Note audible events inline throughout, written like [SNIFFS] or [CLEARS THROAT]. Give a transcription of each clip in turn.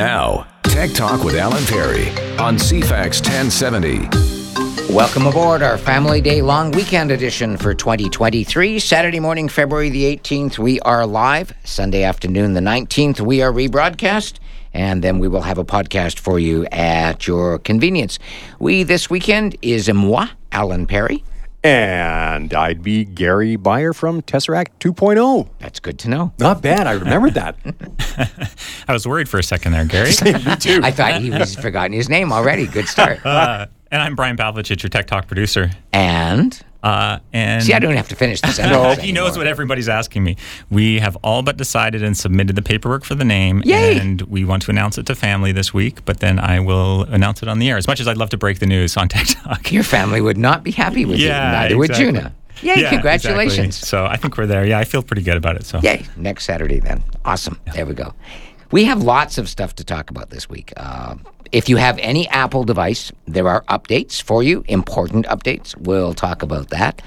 Now, Tech Talk with Alan Perry on CFAX 1070. Welcome aboard our Family Day long weekend edition for 2023. Saturday morning, February the 18th, we are live. Sunday afternoon, the 19th, we are rebroadcast. And then we will have a podcast for you at your convenience. We this weekend is moi, Alan Perry. And I'd be Gary Beyer from Tesseract 2.0. That's good to know. Not bad. I remembered that. [LAUGHS] I was worried for a second there, Gary. [LAUGHS] you too. I thought he was forgotten his name already. Good start. [LAUGHS] Uh, and I'm Brian Pavlich, your Tech Talk producer. And Uh, and see, I don't have to finish this. [LAUGHS] no, he knows what everybody's asking me. We have all but decided and submitted the paperwork for the name, Yay! and we want to announce it to family this week. But then I will announce it on the air. As much as I'd love to break the news on [LAUGHS] TikTok, Your family would not be happy with Yeah, you. Neither would exactly. Juna. Yay, Yeah, congratulations. exactly. So I think we're there. Yeah, I feel pretty good about it. So Yay, next Saturday then. Awesome. There we go. We have lots of stuff to talk about this week. Uh, if you have any Apple device, there are updates for you, important updates. We'll talk about that.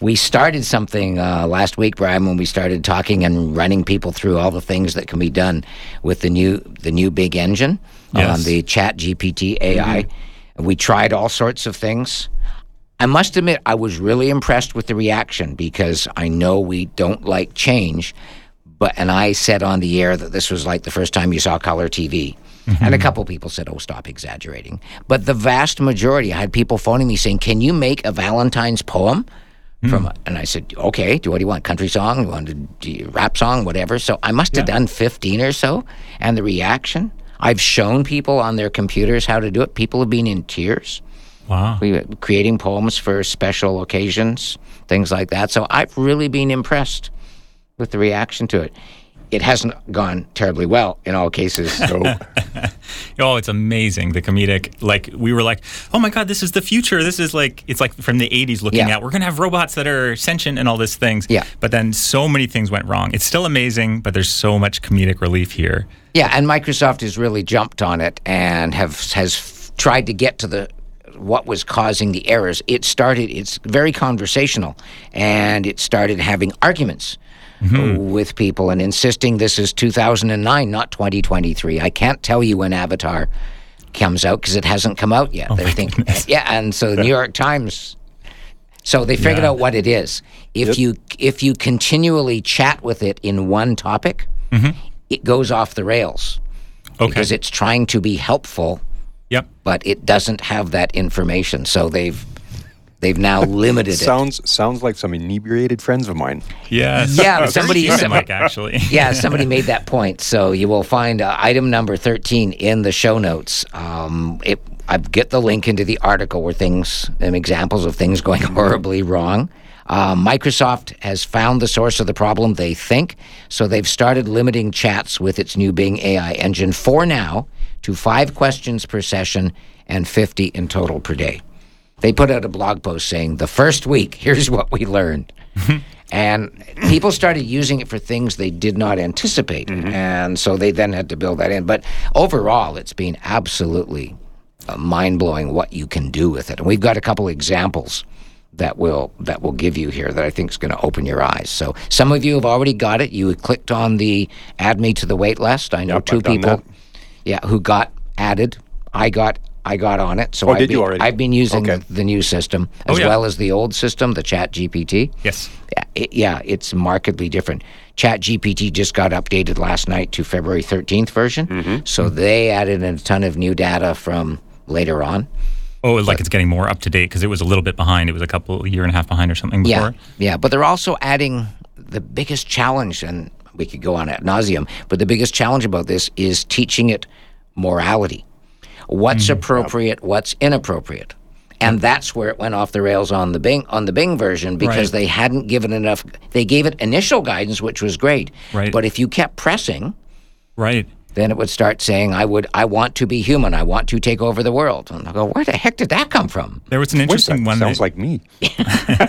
We started something uh, last week, Brian, when we started talking and running people through all the things that can be done with the new the new big engine Yes. on the Chat GPT AI. We tried all sorts of things. I must admit, I was really impressed with the reaction because I know we don't like change. But and I said on the air that this was like the first time you saw color TV. And a couple people said, "Oh, stop exaggerating." But the vast majority, I had people phoning me saying, "Can you make a Valentine's poem?" From hmm. and I said, "Okay. Do what do you want? Country song? You want a do- rap song? Whatever." So I must have done fifteen or so, and the reaction. I've shown people on their computers how to do it. People have been in tears wow. we creating poems for special occasions, things like that. So I've really been impressed with the reaction to it. It hasn't gone terribly well in all cases. [LAUGHS] [LAUGHS] Oh, it's amazing. The comedic, like we were like, oh my god, this is the future. This is like it's like from the '80s looking Yeah. at. We're gonna have robots that are sentient and all these things. Yeah. But then so many things went wrong. It's still amazing, but there's so much comedic relief here. yeah, and Microsoft has really jumped on it and have has f- tried to get to the what was causing the errors. It started. It's very conversational, and it started having arguments. Mm-hmm. With people and insisting this is 2009, not 2023. I can't tell you when Avatar comes out because it hasn't come out yet. Oh They're thinking, [LAUGHS] yeah, and so the New York Times. So they figured Yeah. out what it is. If you if you continually chat with it in one topic, mm-hmm. it goes off the rails Okay. because it's trying to be helpful, yep. but it doesn't have that information. So they've they've now [LAUGHS] limited it. sounds sounds like some inebriated friends of mine. Yes. Yeah, somebody- human, some- like actually. [LAUGHS] yeah, somebody made that point. So you will find uh, item number 13 in the show notes. Um, it, I get the link into the article where things, um, examples of things going [LAUGHS] horribly wrong. Uh, Microsoft has found the source of the problem, they think. So they've started limiting chats with its new Bing AI engine for now to five questions per session and 50 in total per day. They put out a blog post saying, the first week, here's what we learned. [LAUGHS] and people started using it for things they did not anticipate. And so they then had to build that in. But overall, it's been absolutely uh, mind blowing what you can do with it. And we've got a couple examples that will that will give you here that I think is going to open your eyes. So some of you have already got it. You clicked on the add me to the wait list. I know Yep, 2 people that. yeah, who got added. I got I got on it. So Oh, I've did been, you already? I've been using Okay. the new system as Oh, yeah. well as the old system, the Chat GPT. Yes. Yeah, it, yeah, it's markedly different. Chat GPT just got updated last night to February 13th version. Mm-hmm. So they added a ton of new data from later on. Oh, like it's getting more up to date because it was a little bit behind. It was a couple a year and a half behind or something Yeah, before. yeah, but they're also adding the biggest challenge, and we could go on ad nauseum. But the biggest challenge about this is teaching it morality. What's mm. appropriate? What's inappropriate? And that's where it went off the rails on the Bing on the Bing version because Right. they hadn't given enough. They gave it initial guidance, which was great. Right. But if you kept pressing, Right. Then it would start saying, "I would, I want to be human. I want to take over the world." And I go, "Where the heck did that come from?" There was an interesting sec, one. sounds that- like me. [LAUGHS] [LAUGHS]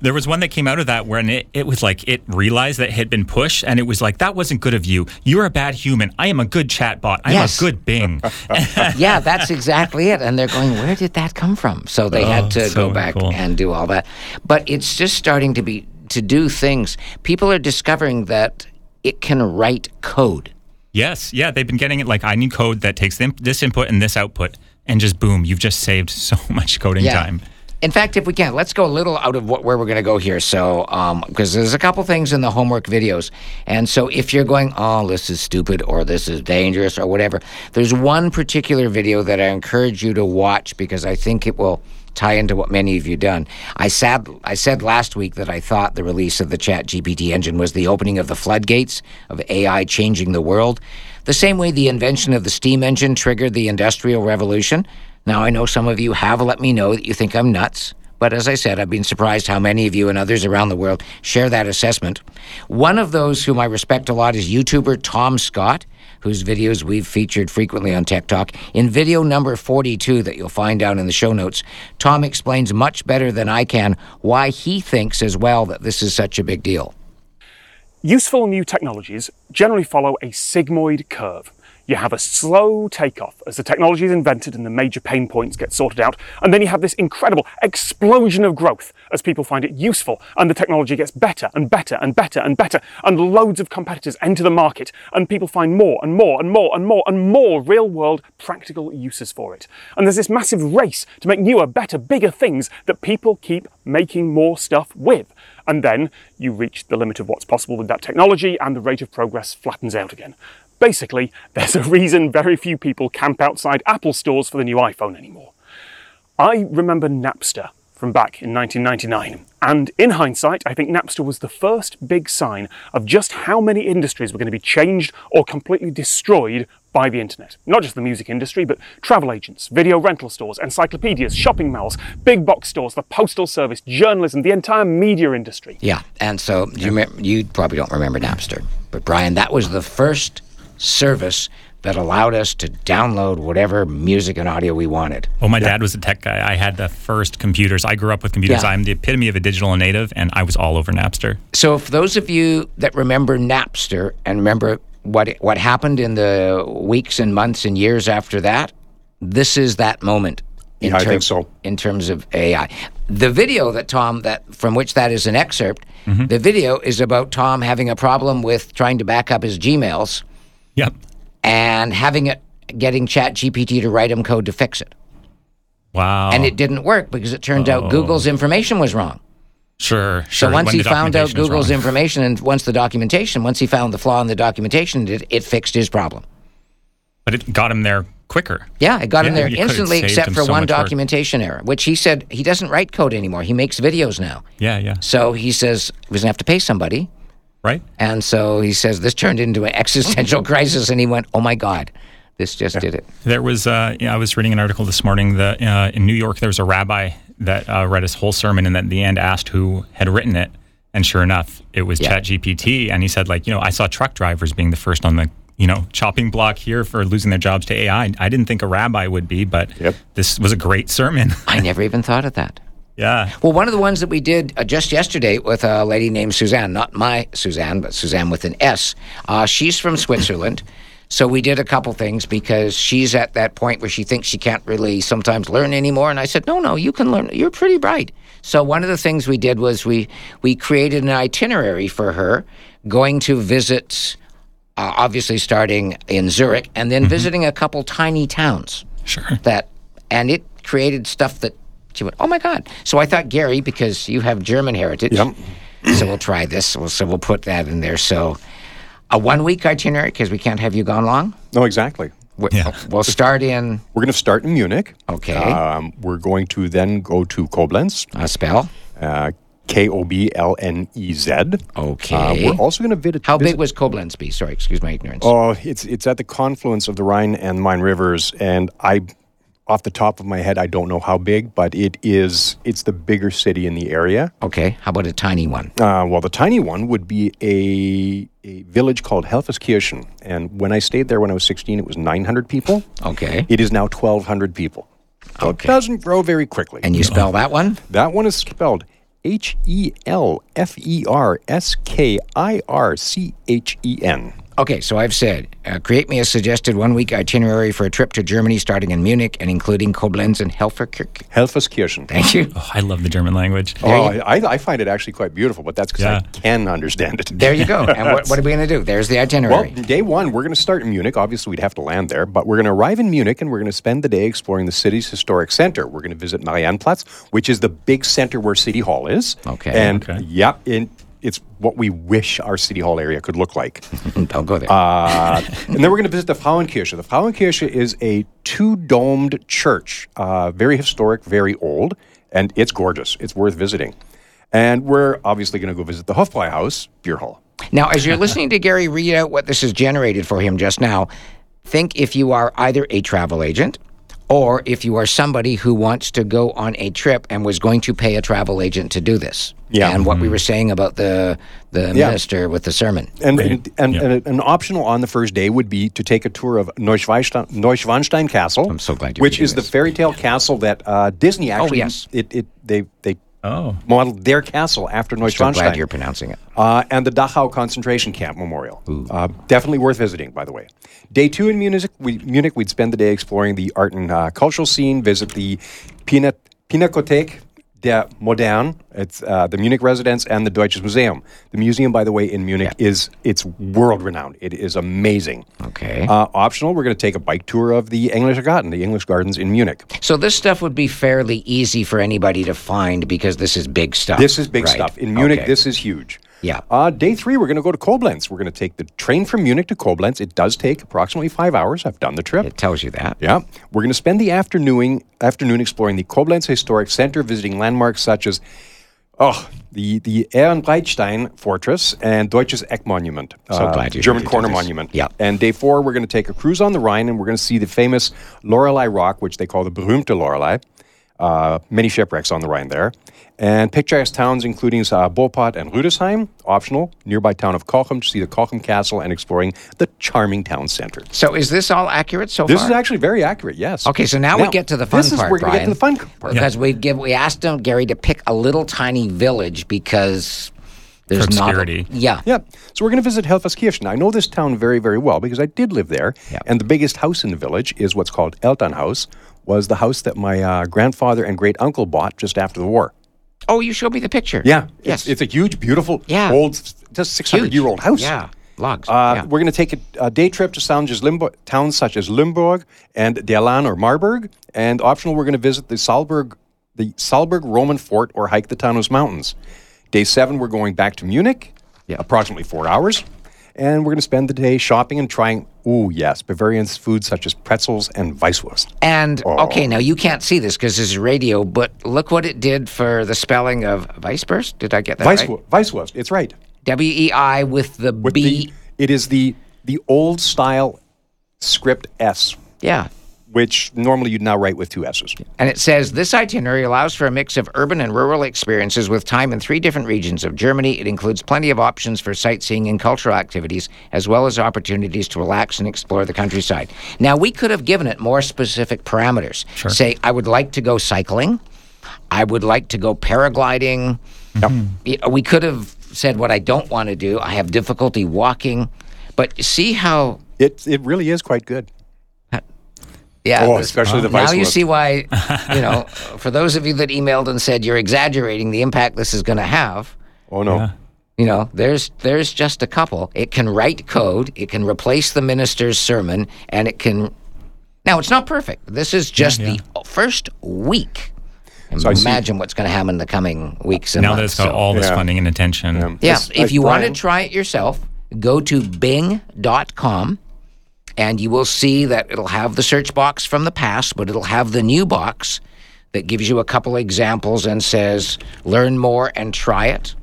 There was one that came out of that when it, it was like it realized that it had been pushed and it was like, that wasn't good of you. You're a bad human. I am a good chatbot. I'm Yes. a good Bing. [LAUGHS] yeah, that's exactly it. And they're going, where did that come from? So they had Oh, to so go back cool. and do all that. But it's just starting to be to do things. People are discovering that it can write code. Yes, yeah, they've been getting it like I need code that takes this input and this output, and just boom, you've just saved [LAUGHS] so much coding Yeah. time. In fact, if we can, let's go a little out of what, where we're going to go here. So, um, because there's a couple things in the homework videos, and so if you're going, oh, this is stupid or this is dangerous or whatever, there's one particular video that I encourage you to watch because I think it will tie into what many of you done. I said I said last week that I thought the release of the Chat GPT engine was the opening of the floodgates of AI changing the world, the same way the invention of the steam engine triggered the industrial revolution. Now I know some of you have let me know that you think I'm nuts. But as I said, I've been surprised how many of you and others around the world share that assessment. One of those whom I respect a lot is YouTuber Tom Scott, whose videos we've featured frequently on Tech Talk. In video number 42 that you'll find down in the show notes, Tom explains much better than I can why he thinks as well that this is such a big deal. Useful new technologies generally follow a sigmoid curve. You have a slow takeoff as the technology is invented and the major pain points get sorted out, and then you have this incredible explosion of growth as people find it useful and the technology gets better and better and better and better, and loads of competitors enter the market, and people find more and more and more and more and more real world practical uses for it. And there's this massive race to make newer, better, bigger things that people keep making more stuff with. And then you reach the limit of what's possible with that technology, and the rate of progress flattens out again. Basically, [LAUGHS] there's a reason very few people camp outside Apple stores for the new iPhone anymore. I remember Napster from back in 1999, and in hindsight, I think Napster was the first big sign of just how many industries were going to be changed or completely destroyed by the internet. Not just the music industry, but travel agents, video rental stores, encyclopedias, shopping malls, big box stores, the postal service, journalism, the entire media industry. Yeah, and so you you probably don't remember Napster, but Brian, that was the first service that allowed us to download whatever music and audio we wanted. Well, my dad was a tech guy. I had the first computers. I grew up with computers. Yeah. I'm the epitome of a digital native, and I was all over Napster. So, for those of you that remember Napster and remember what what happened in the weeks and months and years after that, this is that moment. In Yeah, I think so. In terms of AI, the video that Tom that from which that is an excerpt, mm-hmm. the video is about Tom having a problem with trying to back up his Gmails Yep. and having it getting Chat GPT to write him code to fix it, Wow. and it didn't work because it turned out oh. Google's information was wrong. sure, So sure. once when he found out Google's information and once the documentation, once he found the flaw in the documentation, it, it fixed his problem. but it got him there quicker. Yeah, it got him there instantly, except for so one much work. documentation error, which he said he doesn't write code anymore. He makes videos now. Yeah, yeah. So he says he was going to have to pay somebody. Right. And so he says this turned into an existential [LAUGHS] crisis. And he went, oh my God, this just did it. There was, uh, yeah, I was reading an article this morning that uh, in New York there was a rabbi that uh, read his whole sermon and at the end asked who had written it, and sure enough, it was Yeah. ChatGPT. And he said, like, you know, I saw truck drivers being the first on the, you know, chopping block here for losing their jobs to AI. I didn't think a rabbi would be, but Yep. this was a great sermon. I never even thought of that. Yeah. Well, one of the ones that we did uh, just yesterday with a lady named Suzanne, not my Suzanne, but Suzanne with an S. Uh, she's from Switzerland. [LAUGHS] So we did a couple things because she's at that point where she thinks she can't really sometimes learn anymore. And I said, no, no, you can learn. You're pretty bright. So one of the things we did was we we created an itinerary for her, going to visit, uh, obviously starting in Zurich, and then visiting a couple tiny towns Sure. that and it created stuff that she went, oh my god! So I thought Gary, because you have German heritage, Yep. so we'll try this. We'll, so we'll put that in there. So a one week itinerary because we can't have you gone long. No, exactly. We- Yeah. We'll start in We're going to start in Munich. Okay. Um, we're going to then go to Koblenz, a spell. uh, K O B L N E Z. Okay. Uh, we're also going to visit. How big was Koblenz be? Sorry, excuse my ignorance. Oh, it's it's at the confluence of the Rhine and Main rivers, and I, off the top of my head, I don't know how big, but it is. It's the bigger city in the area. Okay. How about a tiny one? Uh, well, the tiny one would be a a village called Helferskirchen, and when I stayed there when I was sixteen, it was nine hundred people. Okay. It is now twelve hundred people. So Okay. It doesn't grow very quickly. And you spell that one? that one is spelled H E L F E R S K I R C H E N. Okay, so I've said, uh, create me a suggested one week itinerary for a trip to Germany starting in Munich and including Koblenz and Helferkirch. Helferskirchen. Thank you. Oh, I love the German language. Oh, I, I find it actually quite beautiful, but that's because Yeah. I can understand it. There you go. [LAUGHS] And what, what are we going to do? There's the itinerary. Well, day one, we're going to start in Munich. Obviously, we'd have to land there, but we're going to arrive in Munich and we're going to spend the day exploring the city's historic center. We're going to visit Marienplatz, which is the big center where City Hall is. Okay. And Okay. yep, in, it's what we wish our City Hall area could look like. [LAUGHS] Don't go there. Uh, and then we're going to visit the Frauenkirche. The Frauenkirche is a two domed church, uh, very historic, very old, and it's gorgeous. It's worth visiting. And we're obviously going to go visit the Hofbräuhaus beer hall. Now, as you're listening to Gary read out what this has generated for him just now, think if you are either a travel agent or if you are somebody who wants to go on a trip and was going to pay a travel agent to do this. Yeah. And what we were saying about the the Yeah. minister with the sermon. And, and, and, Yeah. and an optional on the first day would be to take a tour of Neuschwanstein, Neuschwanstein Castle. I'm so glad you're Which is this. the fairy tale castle that uh, Disney actually. oh, yes. It, it, they, they Oh. modeled their castle after So Neuschwanstein. glad you're pronouncing it. uh, and the Dachau concentration camp memorial. Uh, definitely worth visiting, by the way. Day two in Munich, we, Munich we'd spend the day exploring the art and uh, cultural scene, visit the Pina, Pinakothek der Modern, it's uh, the Munich residence, and the Deutsches Museum. The museum, by the way, in Munich is it's world renowned. It is amazing. Okay. Uh, optional, we're going to take a bike tour of the English Garden, the English Gardens in Munich. So this stuff would be fairly easy for anybody to find because this is big stuff. This is big right? stuff. In Munich, Okay. this is huge. Yeah. Uh, day three, we're going to go to Koblenz. We're going to take the train from Munich to Koblenz. It does take approximately five hours. I've done the trip. It tells you that. Yeah. We're going to spend the afternoon afternoon exploring the Koblenz Historic Center, visiting landmarks such as oh the the Ehrenbreitstein Fortress and Deutsches Eck Monument, So uh, glad you German Corner. Monument. Yeah. And day four, we're going to take a cruise on the Rhine, and we're going to see the famous Lorelei Rock, which they call the berühmte Lorelei. Uh, many shipwrecks on the Rhine there. And picturesque towns including uh, Boppard and Rüdesheim, optional, nearby town of Cochem to see the Cochem Castle and exploring the charming town center. So is this all accurate so This far? is actually very accurate, yes. Okay, so now, we get to the fun this is part, where we Brian. get to the fun part. Because we give we asked him Gary to pick a little tiny village because there's For not a- obscurity. yeah. Yeah. So we're going to visit Helferskirchen. I know this town very, very well because I did live there. Yeah. And the biggest house in the village is what's called Elternhaus, was the house that my uh, grandfather and great uncle bought just after the war. Oh, you showed me the picture. Yeah. Yes. It's, it's a huge, beautiful, Yeah. old, just 600 Huge. year old house. Yeah. Logs. Uh, yeah. We're going to take a, a day trip to towns, as towns such as Limburg and Derlan or Marburg. And optional, we're going to visit the Saalburg, the Saalburg Roman fort or hike the Taunus Mountains. Day seven, we're going back to Munich, Yeah. approximately four hours. And we're going to spend the day shopping and trying, ooh, yes, Bavarian foods such as pretzels and Weisswurst. And Oh. okay, now you can't see this because this is radio, but look what it did for the spelling of Weissburst. Did I get that right? Weisswurst, Weisswurst, it's right. W E I with the With B. the, it is the, the old style script S, yeah. Which normally you'd now write with two S's. And it says this itinerary allows for a mix of urban and rural experiences with time in three different regions of Germany. It includes plenty of options for sightseeing and cultural activities, as well as opportunities to relax and explore the countryside. Now, we could have given it more specific parameters. Sure. Say, I would like to go cycling. I would like to go paragliding. Mm-hmm. Y- We could have said what I don't want to do. I have difficulty walking. But see how It, it really is quite good. Yeah, Oh, especially the vice. Now vice you see why, [LAUGHS] you know, for those of you that emailed and said you're exaggerating the impact this is going to have. Oh, no. You know, there's there's just a couple. It can write code. It can replace the minister's sermon, and it can. Now it's not perfect. This is just the first week. So Imagine what's going to happen in the coming weeks and Now that it's got so- all this Yeah. funding and attention. Yeah. yeah, This- if you want to try it yourself, go to bing.com and you will see that it'll have the search box from the past, but it'll have the new box that gives you a couple examples and says learn more and try it.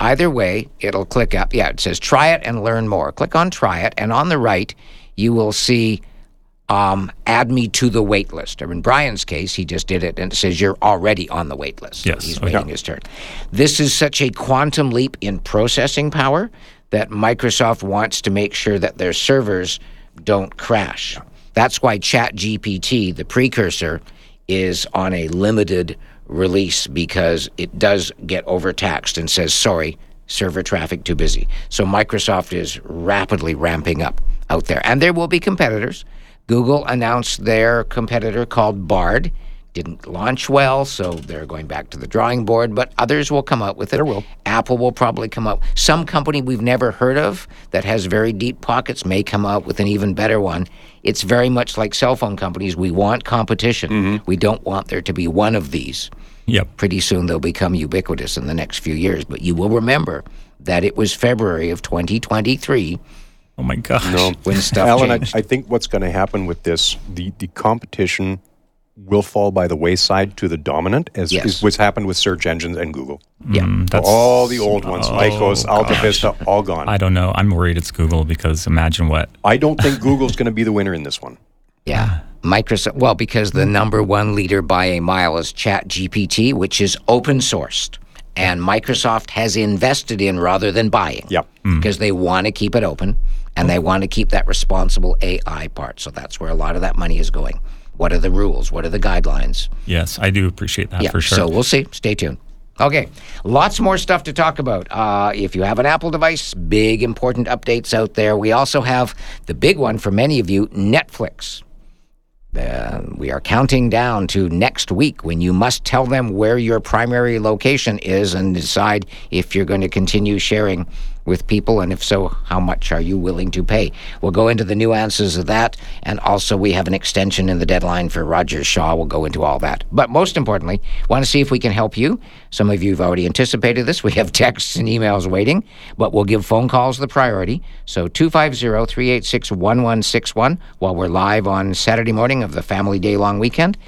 Either way, it'll click up. Yeah, it says try it and learn more. Click on try it, and on the right, you will see um, add me to the wait list. Or in Brian's case, he just did it and it says you're already on the wait list. Yes. he's Oh, waiting his turn. This is such a quantum leap in processing power that Microsoft wants to make sure that their servers don't crash. That's why ChatGPT, the precursor, is on a limited release because it does get overtaxed and says, sorry, server traffic too busy. So Microsoft is rapidly ramping up out there. And there will be competitors. Google announced their competitor called Bard. Didn't launch well, so they're going back to the drawing board, but others will come out with it. There will. Apple will probably come out. Some company we've never heard of that has very deep pockets may come out with an even better one. It's very much like cell phone companies. We want competition. Mm-hmm. We don't want there to be one of these. Yep. Pretty soon they'll become ubiquitous in the next few years. But you will remember that it was February of 2023 Oh my gosh. No. when stuff Alan, I. I think what's going to happen with this, the, the competition will fall by the wayside to the dominant, as Yes. is what's happened with search engines and Google. yeah. Hmm, that's- all the old ones, oh, Lycos, Alta. Vista, all gone. I I, don't know. I'm worried it's Google because imagine what. I don't think Google's going to be the winner in this one. Yeah. Microsoft, well, because the number one leader by a mile is ChatGPT, which is open sourced. And Microsoft has invested in rather than buying. Yep. Hmm. Because they want to keep it open and they want to keep that responsible AI part. So that's where a lot of that money is going. What are the rules? What are the guidelines? Yes, I do appreciate that Yeah, for sure. So we'll see. Stay tuned. Okay, lots more stuff to talk about. Uh, if you have an Apple device, big important updates out there. We also have the big one for many of you Netflix. Uh, we are counting down to next week when you must tell them where your primary location is and decide if you're going to continue sharing with people, and if so, how much are you willing to pay? We'll go into the nuances of that, and also we have an extension in the deadline for Rogers Shaw. We'll go into all that. But most importantly, want to see if we can help you. Some of you have already anticipated this. [LAUGHS] We have texts and emails waiting, but we'll give phone calls the priority. So 250-386-1161 while we're live on Saturday morning of the family day long weekend,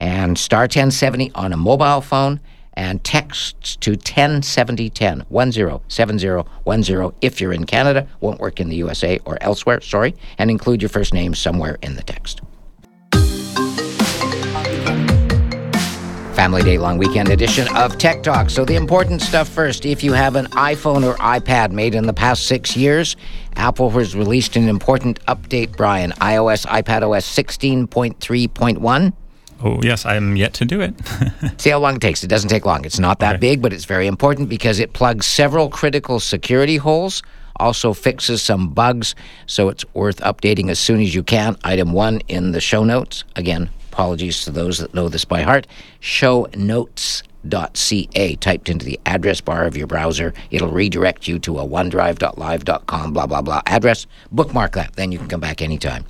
and star 1070 on a mobile phone and texts to 107010 107010 if you're in Canada, won't work in the USA or elsewhere, sorry, and include your first name somewhere in the text. Family Day Long Weekend edition of Tech Talk. So, the important stuff first. If you have an iPhone or iPad made in the past six years, Apple has released an important update, Brian. iOS, iPadOS 16.3.1. oh, yes, I'm yet to do it. [LAUGHS] See how long it takes. It doesn't take long. It's not that Okay. big, but it's very important because it plugs several critical security holes, also fixes some bugs, so it's worth updating as soon as you can. Item one in the show notes. Again, apologies to those that know this by heart. Shownotes.ca typed into the address bar of your browser. It'll redirect you to a onedrive.live.com, blah, blah, blah address. Bookmark that. Then you can come back anytime.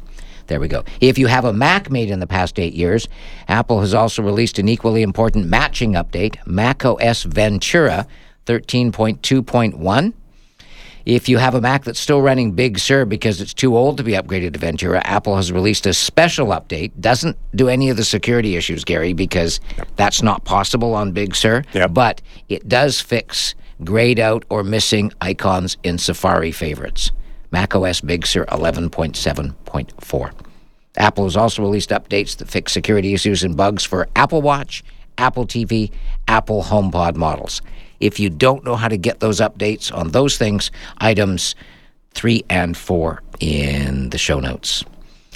There we go. If you have a Mac made in the past eight years, Apple has also released an equally important matching update, macOS Ventura 13.2.1. If you have a Mac that's still running Big Sur because it's too old to be upgraded to Ventura, Apple has released a special update. Doesn't do any of the security issues, Gary, because that's not possible on Big Sur. Yep. But it does fix grayed out or missing icons in Safari favorites. macOS Big Sur 11.7.4. Apple has also released updates that fix security issues and bugs for Apple Watch, Apple TV, Apple HomePod models. If you don't know how to get those updates on those things, items three and four in the show notes.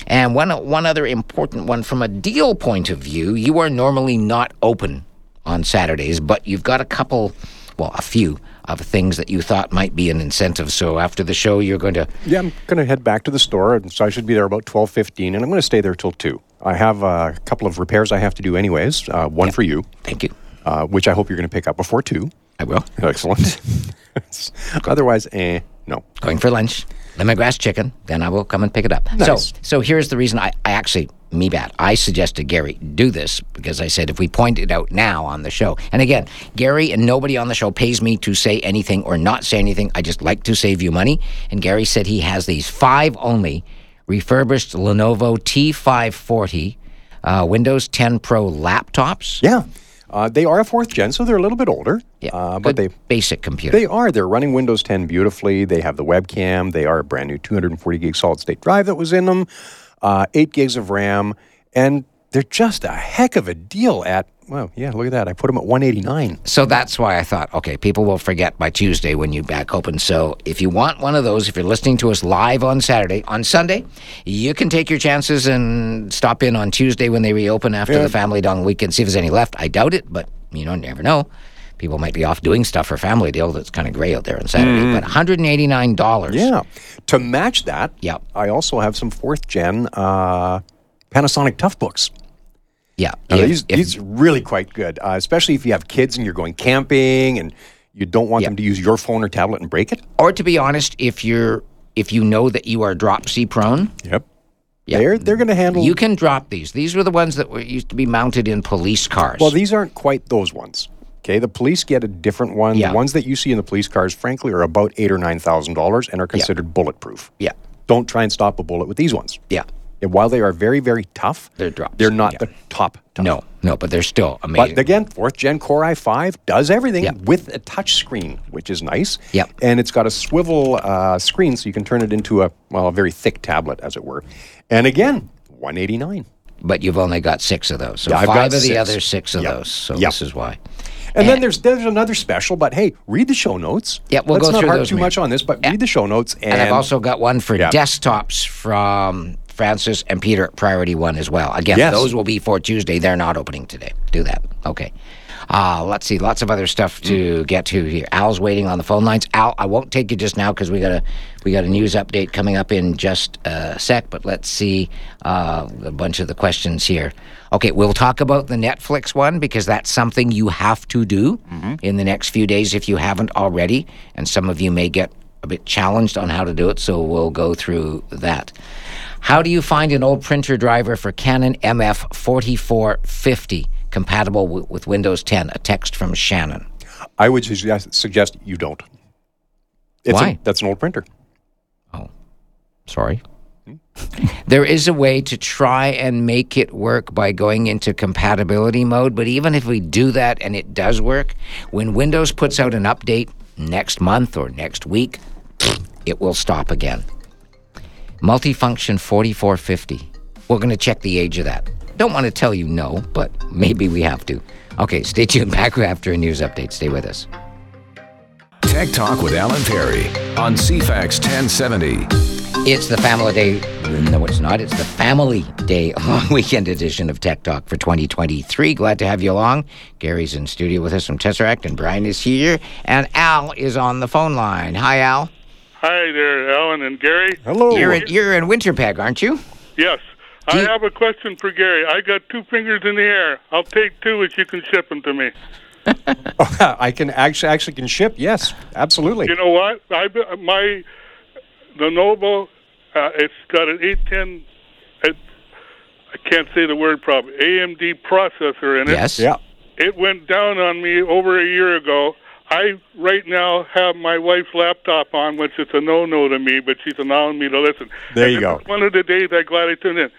And one one other important one from a deal point of view, you are normally not open on Saturdays, but you've got a couple, well, a few of things that you thought might be an incentive. So after the show, you're going to Yeah, I'm going to head back to the store, and so I should be there about twelve fifteen, and I'm going to stay there till two. I have a couple of repairs I have to do, anyways. Uh, one for you, thank you. uh, which I hope you're going to pick up before two. I will. Excellent. [LAUGHS] Otherwise, eh, no. going for lunch, lemongrass chicken, then I will come and pick it up. Nice. So, so here's the reason I, I actually, me bad, I suggested Gary do this because I said if we point it out now on the show, and again, Gary and nobody on the show pays me to say anything or not say anything. I just like to save you money. And Gary said he has these five only refurbished Lenovo T540 uh, Windows 10 Pro laptops. Yeah, uh, they are a fourth gen, so they're a little bit older. Yeah, uh, but they basic computer. They are. They're running Windows 10 beautifully. They have the webcam. They are a brand new 240 gig solid state drive that was in them, uh, 8 gigs of RAM, and they're just a heck of a deal at, well, yeah, look at that. I put them at 189. So that's why I thought, okay, people will forget by Tuesday when you back open. So if you want one of those, if you're listening to us live on Saturday, on Sunday, you can take your chances and stop in on Tuesday when they reopen after Yeah. the family long weekend, see if there's any left. I doubt it, but you know, never know. people might be off doing stuff for Family Deal that's kind of gray out there on Saturday. But $189. Mm. Yeah. To match that, Yep. I also have some fourth gen uh, Panasonic Tough books. Yeah. Now, If- these, if- these are really quite good, uh, especially if you have kids and you're going camping and you don't want Yeah. them to use your phone or tablet and break it. or to be honest, if you're if you know that you are drop C prone, Yep. Yeah. They're, they're going to handle. you can drop these. These were the ones that were, used to be mounted in police cars. well, these aren't quite those ones. Okay, the police get a different one. Yeah. The ones that you see in the police cars, frankly, are about eight or nine thousand dollars and are considered bulletproof. yeah, Don't try and stop a bullet with these ones. yeah. And while they are very, very tough, They're drops, They're not yeah. the top. tough. No, no, but they're still amazing. But again, fourth gen Core i5 does everything Yeah. with a touch screen, which is nice. Yep. And it's got a swivel uh, screen, so you can turn it into a well, a very thick tablet, as it were. And again, 189. but you've only got six of those. So Yeah, five of the other six of Yep. those. So Yep. this is why. And then there's there's another special, but hey, read the show notes. Yeah, we'll Let's go not through harp those, too much on this, but read the show notes. And, And, I've also got one for Yeah. desktops from Francis and Peter Priority One as well. Again, Yes. those will be for Tuesday. They're not opening today. Do that. Okay. Uh, let's see. Lots of other stuff to get to here. Al's waiting on the phone lines. Al, I won't take you just now because we got a we got a news update coming up in just a sec. But let's see uh, a bunch of the questions here. Okay, we'll talk about the Netflix one because that's something you have to do in the next few days if you haven't already, and some of you may get a bit challenged on how to do it. So we'll go through that. How do you find an old printer driver for Canon MF 4450 compatible w- with Windows 10? A text from Shannon. I would suggest, suggest you don't. It's Why? A, that's an old printer. Oh, sorry. Hmm? [LAUGHS] There is a way to try and make it work by going into compatibility mode, but even if we do that and it does work, when Windows puts out an update next month or next week, [SNIFFS] it will stop again. Multifunction 4450. We're going to check the age of that. Don't want to tell you no, but maybe we have to. Okay, stay tuned. [LAUGHS] Back after a news update. Stay with us. Tech Talk with Alan Perry on CFAX 1070. It's the Family Day. No, it's not. It's the Family Day [LAUGHS] long weekend edition of Tech Talk for 2023. Glad to have you along. Gary's in studio with us from Tesseract, and Brian is here, and Al is on the phone line. Hi, Al. Hi there, Alan and Gary. Hello. You're in, you're in Winterpeg, aren't you? Yes, I you- have a question for Gary. I got two fingers in the air. I'll take two if you can ship them to me. [LAUGHS] I can actually actually can ship. Yes, absolutely. You know what? I my the Noble. Uh, it's got an 810. It, I can't say the word properly. AMD processor in it. Yes. Yeah. It went down on me over a year ago. I right now have my wife's laptop on, which is a no-no to me, but she's allowing me to listen. There And you go. One of the days I glad I tuned in,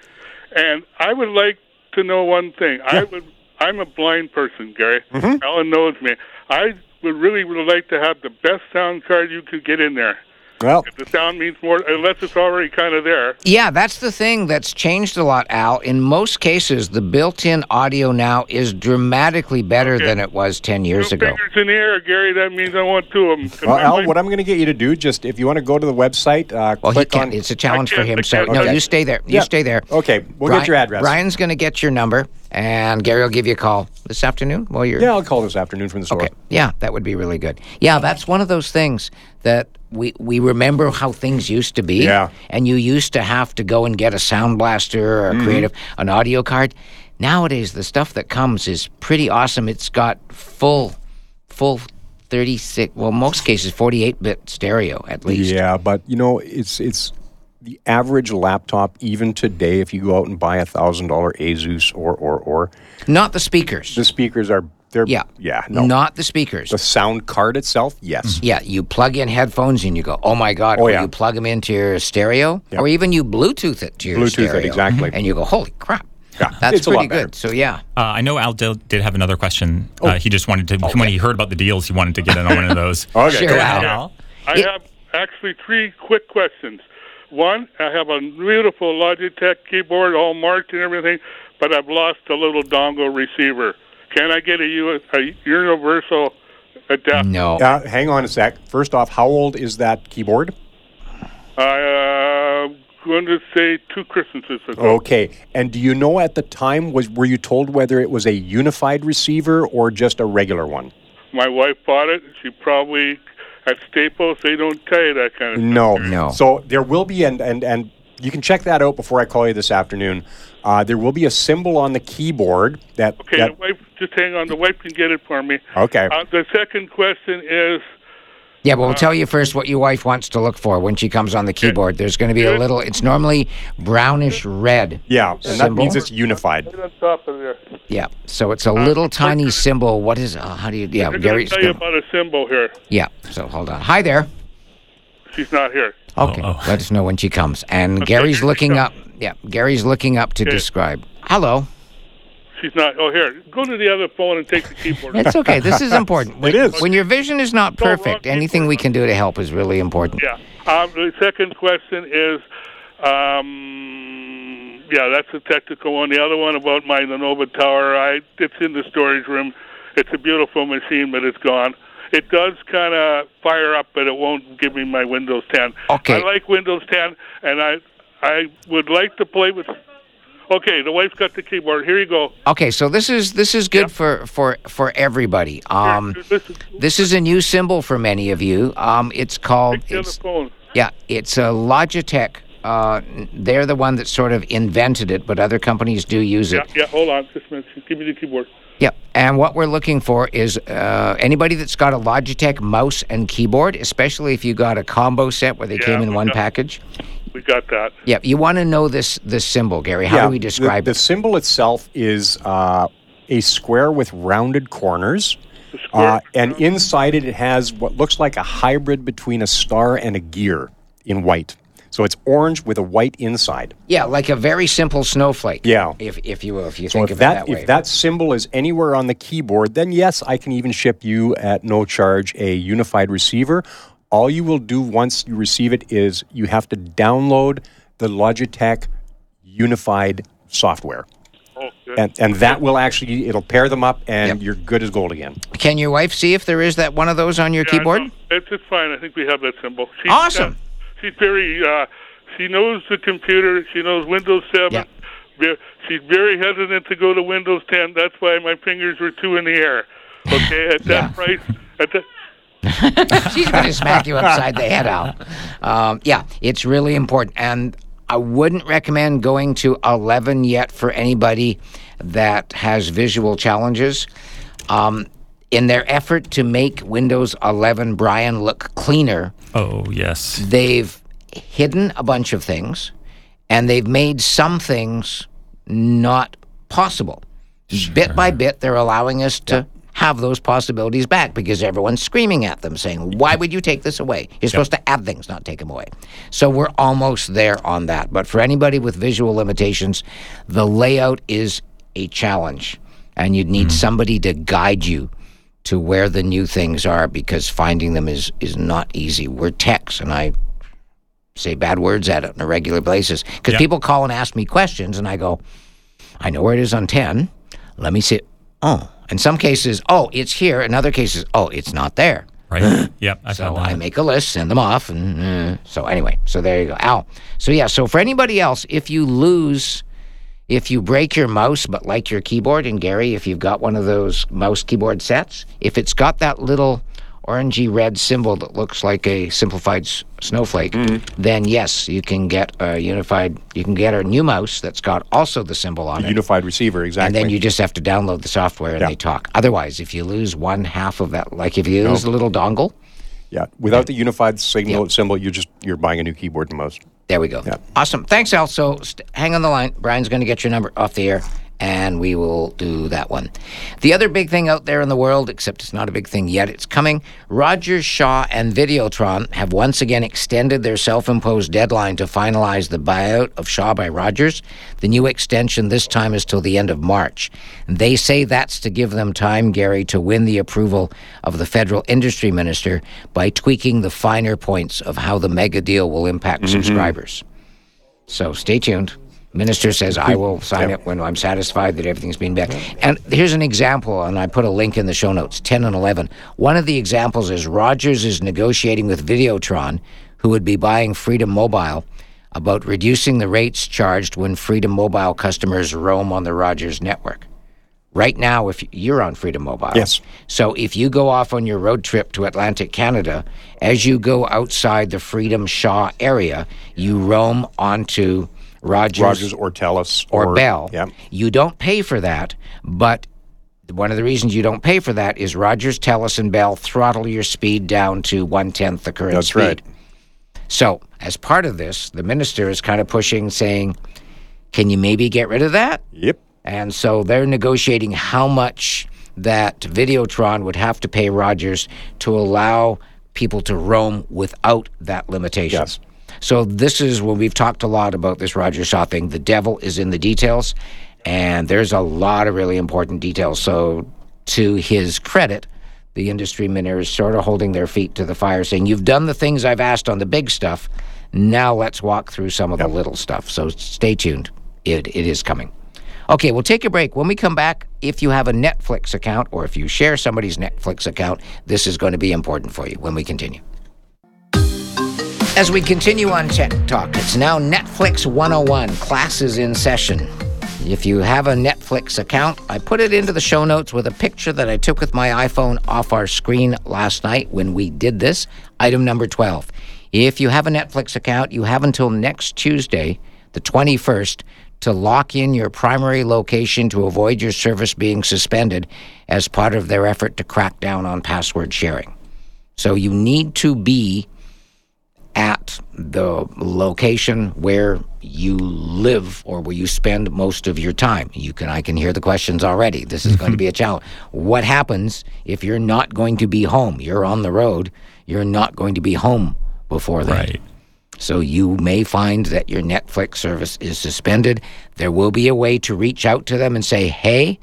and I would like to know one thing. I would. I'm a blind person, Gary. Mm-hmm. Alan knows me. I would really would like to have the best sound card you could get in there. Well, The sound means more, unless it's already kind of there. Yeah, that's the thing that's changed a lot, Al. In most cases, the built in audio now is dramatically better than it was 10 years Two ago. fingers in the air, Gary. That means I want two of them. well, Al, what I'm going to get you to do, just if you want to go to the website, uh, Well, he click can't. on. It's a challenge for him. I So, can't- no, you stay there. You Yeah. stay there. Okay, we'll Brian- get your address. Brian's going to get your number, and Gary will give you a call this afternoon while you're. Yeah, I'll call this afternoon from the store. Okay. Yeah, that would be really good. Yeah, that's one of those things that we we remember how things used to be. Yeah. And you used to have to go and get a sound blaster or a Mm-hmm. creative an audio card. Nowadays the stuff that comes is pretty awesome. It's got full full 36 well most cases 48 bit stereo at least. Yeah, but you know, it's it's the average laptop even today. If you go out and buy a thousand dollar Asus or or or Not the speakers. the speakers are they're yeah. yeah no Not the speakers. the sound card itself yes Yeah, you plug in headphones and you go, oh my god! Oh, or yeah. you plug them into your stereo, or even you Bluetooth it to your Bluetooth it, stereo, exactly. and you go, holy crap! Yeah, that's it's pretty good. So yeah, Uh, I know Al did, did have another question. Oh. Uh, he just wanted to, when he heard about the deals, he wanted to get in on one of those. [LAUGHS] okay Sure, go Al. ahead. Al? I Yeah. have actually three quick questions. One, I have a beautiful Logitech keyboard, all marked and everything, but I've lost a little dongle receiver. Can I get a universal adapter? no, Uh, hang on a sec. First off, how old is that keyboard? I'm going to say two Christmases ago. Okay, and do you know at the time was were you told whether it was a unified receiver or just a regular one? My wife bought it. She probably at Staples they don't tell you that kind of stuff. No, No. So there will be, and and and you can check that out before I call you this afternoon. Uh, there will be a symbol on the keyboard that. Okay, that the wife, just hang on. The wife can get it for me. Okay. Uh, the second question is, Yeah, but we'll tell you first what your wife wants to look for when she comes on the keyboard. There's going to be a little. It's normally brownish red. yeah, and that means it's unified. right on top of there. Yeah. So it's a little tiny symbol. What is? Uh, how do you? Yeah, I'm going Gary's. to tell you gonna- about a symbol here. Yeah. So hold on. Hi there. She's not here. Okay. Oh, oh. Let us know when she comes. And [LAUGHS] Gary's looking up. Yeah, Gary's looking up to Okay. describe. Hello. She's not. Oh, here. Go to the other phone and take the keyboard. It's okay. This is [LAUGHS] important. When, It is. When your vision is not perfect, anything we can do to help is really important. Yeah. Um, the second question is, um, yeah, that's a technical one. The other one about my Lenovo Tower, I it's in the storage room. It's a beautiful machine, but it's gone. It does kind of fire up, but it won't give me my Windows 10. Okay. I like Windows 10, and I I would like to play with. Okay, the wife's got the keyboard. Here you go. Okay, so this is this is good for for for everybody. Um, Here, listen, this is a new symbol for many of you. Um, it's called it's, phone. yeah, it's a Logitech. Uh, they're the one that sort of invented it, but other companies do use Yeah, it. yeah. Hold on, just a minute. Give me the keyboard. Yep. And what we're looking for is uh, anybody that's got a Logitech mouse and keyboard, especially if you got a combo set where they Yeah, came in one got- package. We got that. Yep. You want to know this this symbol, Gary? How yeah, do we describe the, it? The symbol itself is uh, a square with rounded corners. Uh, and inside it, it has what looks like a hybrid between a star and a gear in white. So it's orange with a white inside. Yeah, like a very simple snowflake. Yeah. If if you will, if you So think if of that, it that way. if that symbol is anywhere on the keyboard, then yes, I can even ship you at no charge a unified receiver. All you will do once you receive it is you have to download the Logitech unified software. Oh. And, and that will actually it'll pair them up and Yep. you're good as gold again. Can your wife see if there is that one of those on your Yeah, keyboard? no, it's it's fine. I think we have that symbol. She's, Awesome. uh, she's very. Uh, she knows the computer. She knows Windows Seven. Yeah. She's very hesitant to go to Windows 10. That's why my fingers were two in the air. Okay, at that [LAUGHS] Yeah. price, at that. [LAUGHS] She's going to smack you upside the head out. Um, yeah, it's really important. And I wouldn't recommend going to 11 yet for anybody that has visual challenges. Um, in their effort to make Windows 11 Brian look cleaner, Oh, yes. they've hidden a bunch of things and they've made some things not possible. Bit by bit, they're allowing us to have those possibilities back because everyone's screaming at them saying, Why would you take this away? You're supposed to add things, not take them away. So we're almost there on that. But for anybody with visual limitations, the layout is a challenge and you'd need hmm. somebody to guide you to where the new things are because finding them is is not easy. We're techs, and I say bad words at it on a regular basis because Yeah. people call and ask me questions, and I go, I know where it is on ten. Let me see. it. Oh, in some cases, oh, it's here. In other cases, oh, it's not there. Right. [GASPS] yep. I've So I make a list, send them off, and uh, so anyway, so there you go. Al. So yeah, so for anybody else, if you lose, if you break your mouse but like your keyboard, and Gary, if you've got one of those mouse keyboard sets, if it's got that little orangey red symbol that looks like a simplified s- snowflake, mm-hmm. then yes, you can get a unified. You can get a new mouse that's got also the symbol on it. Unified receiver, exactly. And then you just have to download the software and Yeah. they talk. Otherwise, if you lose one half of that, like if you lose the little dongle, yeah, without eh. the unified signal symbol, you just you're buying a new keyboard and mouse. There we go. Yeah. Awesome. Thanks, Al. So st- hang on the line. Brian's going to get your number off the air, and we will do that one. The other big thing out there in the world, except it's not a big thing yet, it's coming. Rogers, Shaw, and Videotron have once again extended their self imposed deadline to finalize the buyout of Shaw by Rogers. The new extension this time is till the end of March. They say that's to give them time, Gary, to win the approval of the federal industry minister by tweaking the finer points of how the mega deal will impact mm-hmm. subscribers. So stay tuned. Minister says I will sign it when I'm satisfied that everything's been back. And here's an example, and I put a link in the show notes 10 and 11. One of the examples is Rogers is negotiating with Videotron, who would be buying Freedom Mobile, about reducing the rates charged when Freedom Mobile customers roam on the Rogers network. Right now, if you're on Freedom Mobile, Yes. So if you go off on your road trip to Atlantic Canada, as you go outside the Freedom Shaw area, you roam onto Rogers, Rogers or Telus or, Bell. Yeah. You don't pay for that, but one of the reasons you don't pay for that is Rogers, Telus, and Bell throttle your speed down to one tenth the current That's speed. right. So, as part of this, the minister is kind of pushing, saying, "Can you maybe get rid of that?" Yep. And so they're negotiating how much that Videotron would have to pay Rogers to allow people to roam without that limitation. Yes. So this is when we've talked a lot about this Rogers Shaw thing. The devil is in the details, and there's a lot of really important details. So to his credit, the industry minister is sort of holding their feet to the fire, saying, "You've done the things I've asked on the big stuff. Now let's walk through some of the little stuff." So stay tuned. It it is coming. Okay, we'll take a break. When we come back, if you have a Netflix account or if you share somebody's Netflix account, this is going to be important for you when we continue. As we continue on Tech Talk, it's now Netflix 101. Classes in session. If you have a Netflix account, I put it into the show notes with a picture that I took with my iPhone off our screen last night when we did this. Item number 12. If you have a Netflix account, you have until next Tuesday, the 21st, to lock in your primary location to avoid your service being suspended as part of their effort to crack down on password sharing. So you need to be at the location where you live or where you spend most of your time. You can I can hear the questions already. This is going to be mm-hmm. a challenge. What happens if you're not going to be home? You're on the road. You're not going to be home before that. Right. So you may find that your Netflix service is suspended. There will be a way to reach out to them and say, "Hey,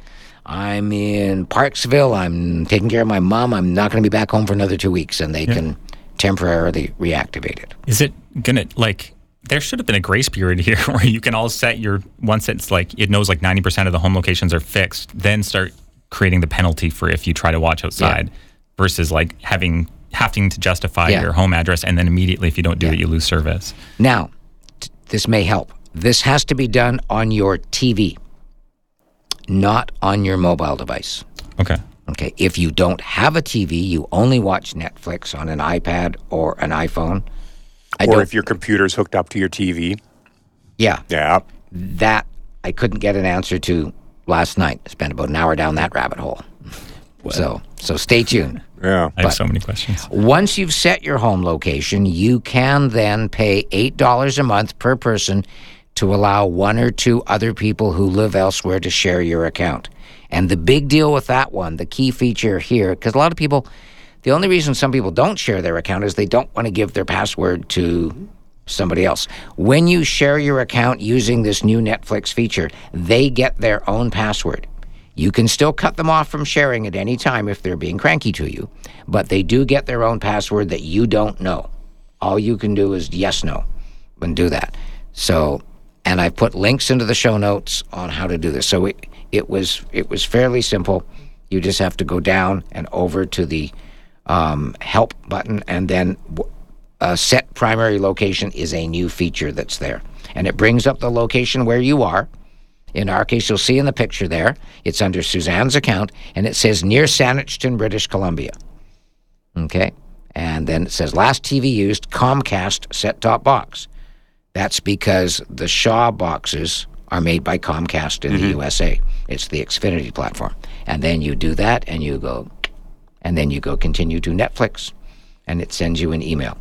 I'm in Parksville. I'm taking care of my mom. I'm not going to be back home for another 2 weeks." And they can temporarily reactivated. Is it gonna like? There should have been a grace period here [LAUGHS] where you can all set your once it's like it knows like ninety percent of the home locations are fixed, then start creating the penalty for if you try to watch outside, versus like having having to justify Yeah. your home address and then immediately if you don't do it you lose service. Now, t- this may help. This has to be done on your TV, not on your mobile device. Okay. Okay, if you don't have a TV, you only watch Netflix on an iPad or an iPhone. I Or don't, if your computer's hooked up to your TV. yeah, Yeah. that I couldn't get an answer to last night. Spent about an hour down that rabbit hole. So, so stay tuned. Yeah. I have so many questions. Once you've set your home location, you can then pay $8 a month per person to allow one or two other people who live elsewhere to share your account. And the big deal with that one, the key feature here, because a lot of people, the only reason some people don't share their account is they don't want to give their password to somebody else. When you share your account using this new Netflix feature, they get their own password. You can still cut them off from sharing at any time if they're being cranky to you, but they do get their own password that you don't know. All you can do is yes, no, and do that. So, and I've put links into the show notes on how to do this. So it it was it was fairly simple. You just have to go down and over to the um, help button, and then set primary location is a new feature that's there, and it brings up the location where you are. In our case, you'll see in the picture there, it's under Suzanne's account, and it says near Saanich, British Columbia. Okay? And then it says last TV used Comcast set top box. That's because the Shaw boxes are made by Comcast in the mm-hmm. USA. It's the Xfinity platform. And then you do that and you go, and then you go continue to Netflix, and it sends you an email.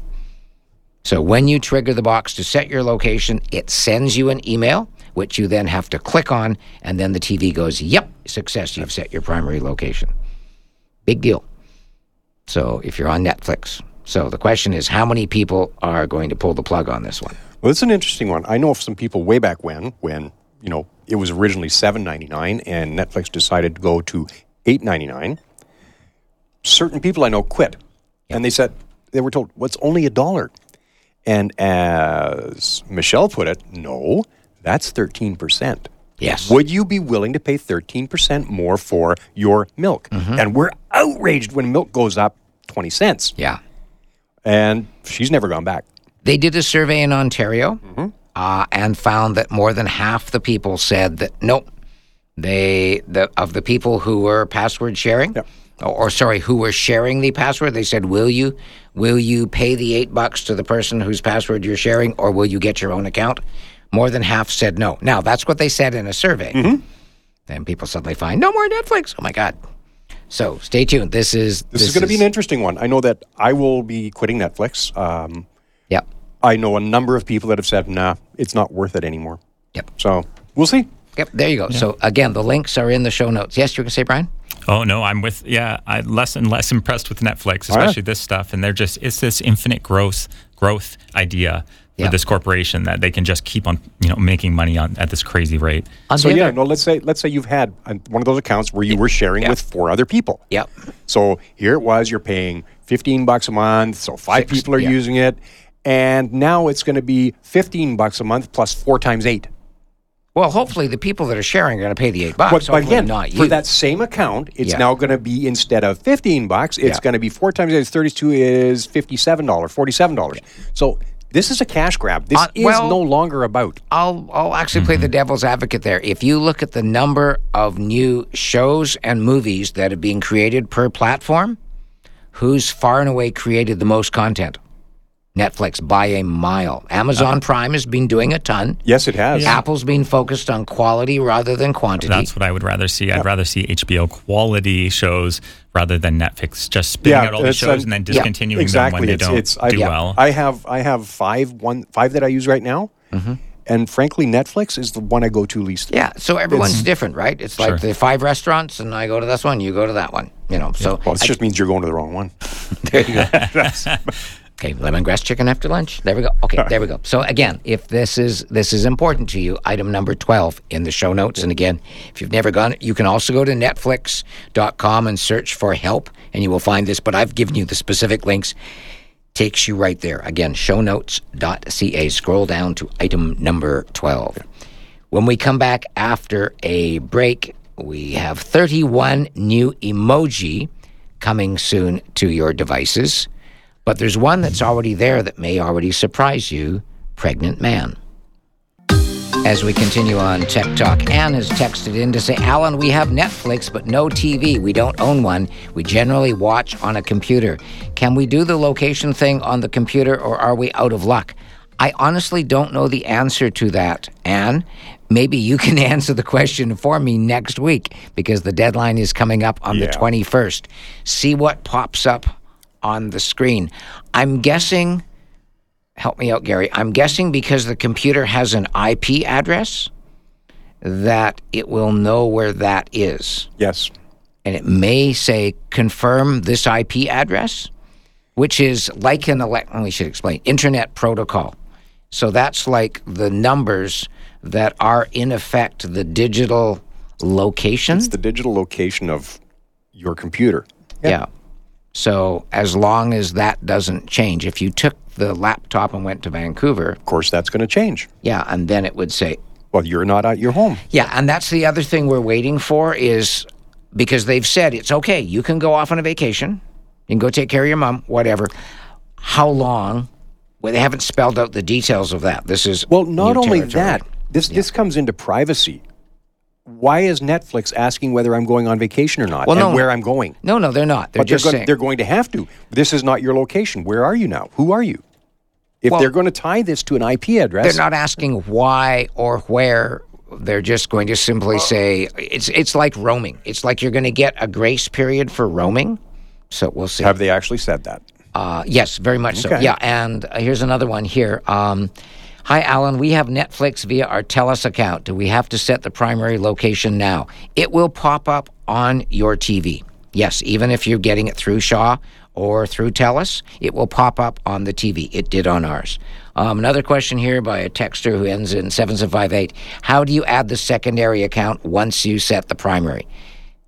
So when you trigger the box to set your location, it sends you an email, which you then have to click on, and then the TV goes, Yep, success, you've set your primary location. Big deal. So if you're on Netflix. So the question is, how many people are going to pull the plug on this one? Well, it's an interesting one. I know of some people way back when, when you know it was originally seven ninety nine, and Netflix decided to go to eight ninety nine. Certain people I know quit, and they said they were told, "Well, it's only a dollar." And as Michelle put it, no, that's thirteen percent. Yes. Would you be willing to pay 13% more for your milk? Mm-hmm. And we're outraged when milk goes up 20 cents. Yeah. And she's never gone back. They did a survey in Ontario mm-hmm. Uh, and found that more than half the people said that nope, they the of the people who were password sharing, Yep. or, or sorry, who were sharing the password. They said, "Will you will you pay the eight bucks to the person whose password you're sharing, or will you get your own account?" More than half said no. Now that's what they said in a survey. Mm-hmm. Then people suddenly find no more Netflix. Oh my god! So stay tuned. This is This, is going to be an interesting one. I know that I will be quitting Netflix. Um. I know a number of people that have said, nah, it's not worth it anymore. Yep. So we'll see. Yep. There you go. So again, the links are in the show notes. Yes, you can say, Brian. Oh no, I'm with yeah. I'm less and less impressed with Netflix, Oh, yeah? especially this stuff. And they're just it's this infinite growth growth idea for Yeah. this corporation that they can just keep on you know making money on at this crazy rate. On So the yeah, no. Let's say let's say you've had one of those accounts where you were sharing Yeah. with four other people. Yep. So here it was. You're paying fifteen bucks a month. So five Six, people are yeah. using it, and now it's going to be fifteen bucks a month plus four times eight. Well, hopefully the people that are sharing are going to pay the eight bucks. But, but again, not you. for that same account, it's Yeah. now going to be instead of fifteen bucks, it's Yeah. going to be four times eight thirty-two is fifty-seven dollars, forty-seven dollars. So this is a cash grab. This Uh, is no longer about. I'll I'll actually play the devil's advocate there. If you look at the number of new shows and movies that are being created per platform, who's far and away created the most content? Netflix by a mile. Amazon Prime has been doing a ton. Yes, it has. Apple's been focused on quality rather than quantity. That's what I would rather see. I'd rather see HBO quality shows rather than Netflix just spitting Yeah, out all the shows uh, and then yeah, discontinuing exactly. them when they it's, don't it's, do yeah. well. I have I have five one five that I use right now, Mm-hmm. and frankly, Netflix is the one I go to least. yeah, so everyone's different, right? It's like Sure. the five restaurants, and I go to this one, you go to that one. You know, so Well, it just means you're going to the wrong one. [LAUGHS] There you go. [LAUGHS] okay, lemongrass chicken after lunch. There we go. Okay, there we go. So again, if this is this is important to you, item number twelve in the show notes. And again, if you've never gone, you can also go to Netflix.com and search for help, and you will find this. But I've given you the specific links. Takes you right there. Again, shownotes.ca. Scroll down to item number twelve. When we come back after a break, we have 31 new emoji coming soon to your devices. But there's one that's already there that may already surprise you pregnant man. As we continue on Tech Talk, Anne has texted in to say, Alan, we have Netflix, but no TV. We don't own one. We generally watch on a computer. Can we do the location thing on the computer or are we out of luck? I honestly don't know the answer to that, Anne. Maybe you can [LAUGHS] answer the question for me next week because the deadline is coming up on the 21st. See what pops up on the screen. I'm guessing help me out, Gary. I'm guessing because the computer has an IP address that it will know where that is. Yes. And it may say confirm this IP address, which is like an elect we should explain internet protocol. So that's like the numbers that are in effect the digital location. It's the digital location of your computer. Yeah. So as long as that doesn't change, if you took the laptop and went to Vancouver, Of course, that's going to change. yeah, and then it would say, Well, you're not at your home. yeah, and that's the other thing we're waiting for is because they've said it's okay, you can go off on a vacation, you can go take care of your mom, whatever. How long? Well, they haven't spelled out the details of that. This is Well, not only that, this this comes into privacy. Why is Netflix asking whether I'm going on vacation or not Well, and no. where I'm going? No, no, they're not. They're But they're just going, saying. they're going to have to. This is not your location. Where are you now? Who are you? If Well- they're going to tie this to an IP address, They're not asking why or where. They're just going to simply say it's it's like roaming. It's like you're going to get a grace period for roaming. So we'll see. have they actually said that? Uh, yes, very much so. Yeah, and uh, here's another one here. Um, Hi, Alan. We have Netflix via our TELUS account. Do we have to set the primary location now? It will pop up on your TV. Yes, even if you're getting it through Shaw or through TELUS, it will pop up on the TV. It did on ours. Um, another question here by a texter who ends in 7758. How do you add the secondary account once you set the primary?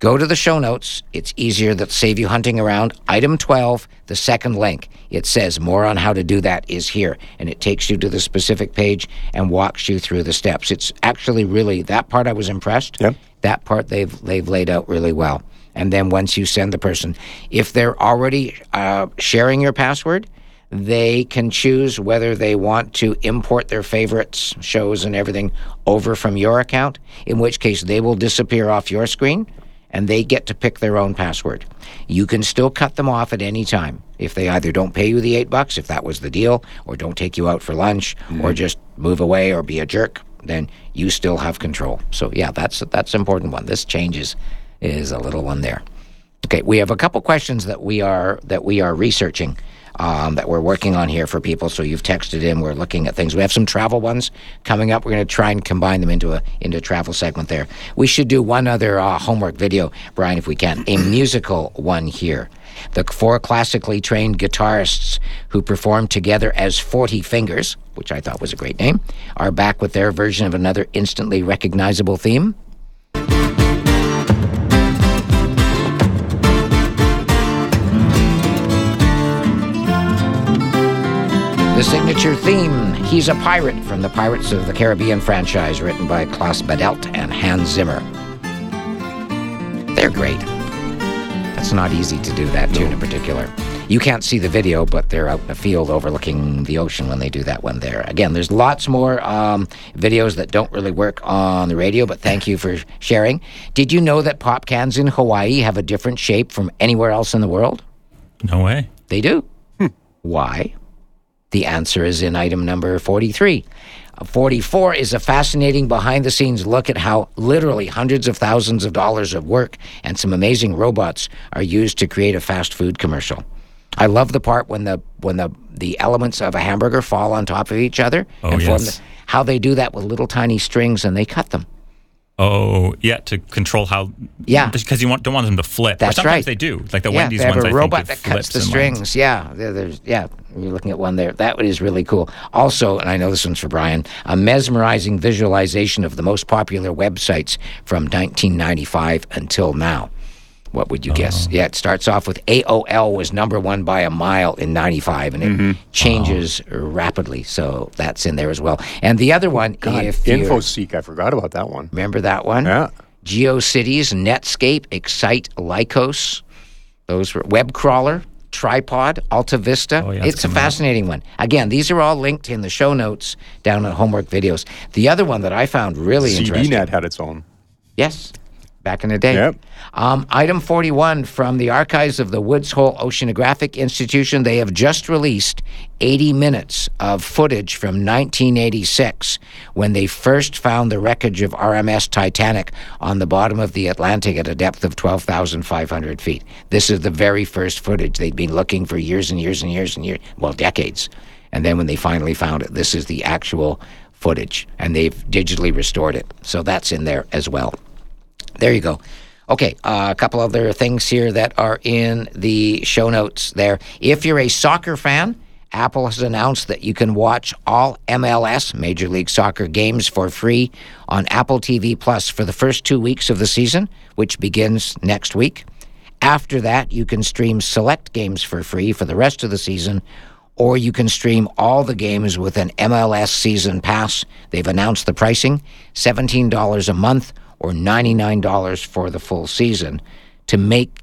Go to the show notes. It's easier that save you hunting around. Item 12, the second link. It says more on how to do that is here. And it takes you to the specific page and walks you through the steps. It's actually really that part I was impressed. Yep. That part they've they've laid out really well. And then once you send the person, if they're already uh, sharing your password, they can choose whether they want to import their favorites, shows, and everything over from your account, in which case they will disappear off your screen and they get to pick their own password. You can still cut them off at any time if they either don't pay you the eight bucks, if that was the deal, or don't take you out for lunch, or mm-hmm. just move away or be a jerk. Then you still have control. So yeah, that's that's an important one. This changes is a little one there. Okay, we have a couple questions that we are that we are researching um, that we're working on here for people. So you've texted in. We're looking at things. We have some travel ones coming up. We're going to try and combine them into a into a travel segment. There, we should do one other uh, homework video, Brian, if we can, a [CLEARS THROAT] musical one here. The four classically trained guitarists who performed together as Forty Fingers, which I thought was a great name, are back with their version of another instantly recognizable theme. The signature theme, He's a Pirate, from the Pirates of the Caribbean franchise, written by Klaus Badelt and Hans Zimmer. They're great. That's not easy to do that tune in particular. You can't see the video, but they're out in a field overlooking the ocean when they do that one there. Again, there's lots more um, videos that don't really work on the radio, but thank you for sharing. Did you know that pop cans in Hawaii have a different shape from anywhere else in the world? No way. They do. Why? The answer is in item number 43. Uh, 44 is a fascinating behind the scenes look at how literally hundreds of thousands of dollars of work and some amazing robots are used to create a fast food commercial. I love the part when the when the the elements of a hamburger fall on top of each other Oh, and form yes. the, how they do that with little tiny strings and they cut them. Oh, yeah, to control how. Yeah. Because you want, don't want them to flip. That's or sometimes right. they do. Like the yeah, Wendy's they have ones, a robot that cuts the lines. strings. Yeah, there- there's yeah. You're looking at one there. That is really cool. Also, and I know this one's for Brian, a mesmerizing visualization of the most popular websites from 1995 until now. What would you guess? Oh. Yeah, it starts off with AOL was number one by a mile in '95, and it Mm-hmm. changes rapidly. So that's in there as well. And the other one, God, if InfoSeek, I forgot about that one. remember that one, Yeah. GeoCities, Netscape, Excite, Lycos. Those were Web Crawler, Tripod, Alta Vista. Oh, yeah, it's it's a fascinating one. Again, these are all linked in the show notes down at Homework Videos. The other one that I found really interesting. CBNet had its own. Yes, back in the day. Yep. Um, item 41 from the archives of the Woods Hole Oceanographic Institution. They have just released 80 minutes of footage from 1986 when they first found the wreckage of RMS Titanic on the bottom of the Atlantic at a depth of 12,500 feet. This is the very first footage. They'd been looking for years and years and years and years, well, decades. And then when they finally found it, this is the actual footage, and they've digitally restored it. So that's in there as well. There you go. Okay, uh, a couple other things here that are in the show notes there. If you're a soccer fan, Apple has announced that you can watch all MLS, Major League Soccer games, for free on Apple TV Plus for the first two weeks of the season, which begins next week. After that, you can stream select games for free for the rest of the season, or you can stream all the games with an MLS season pass. They've announced the pricing $17 a month or $99 for the full season. To make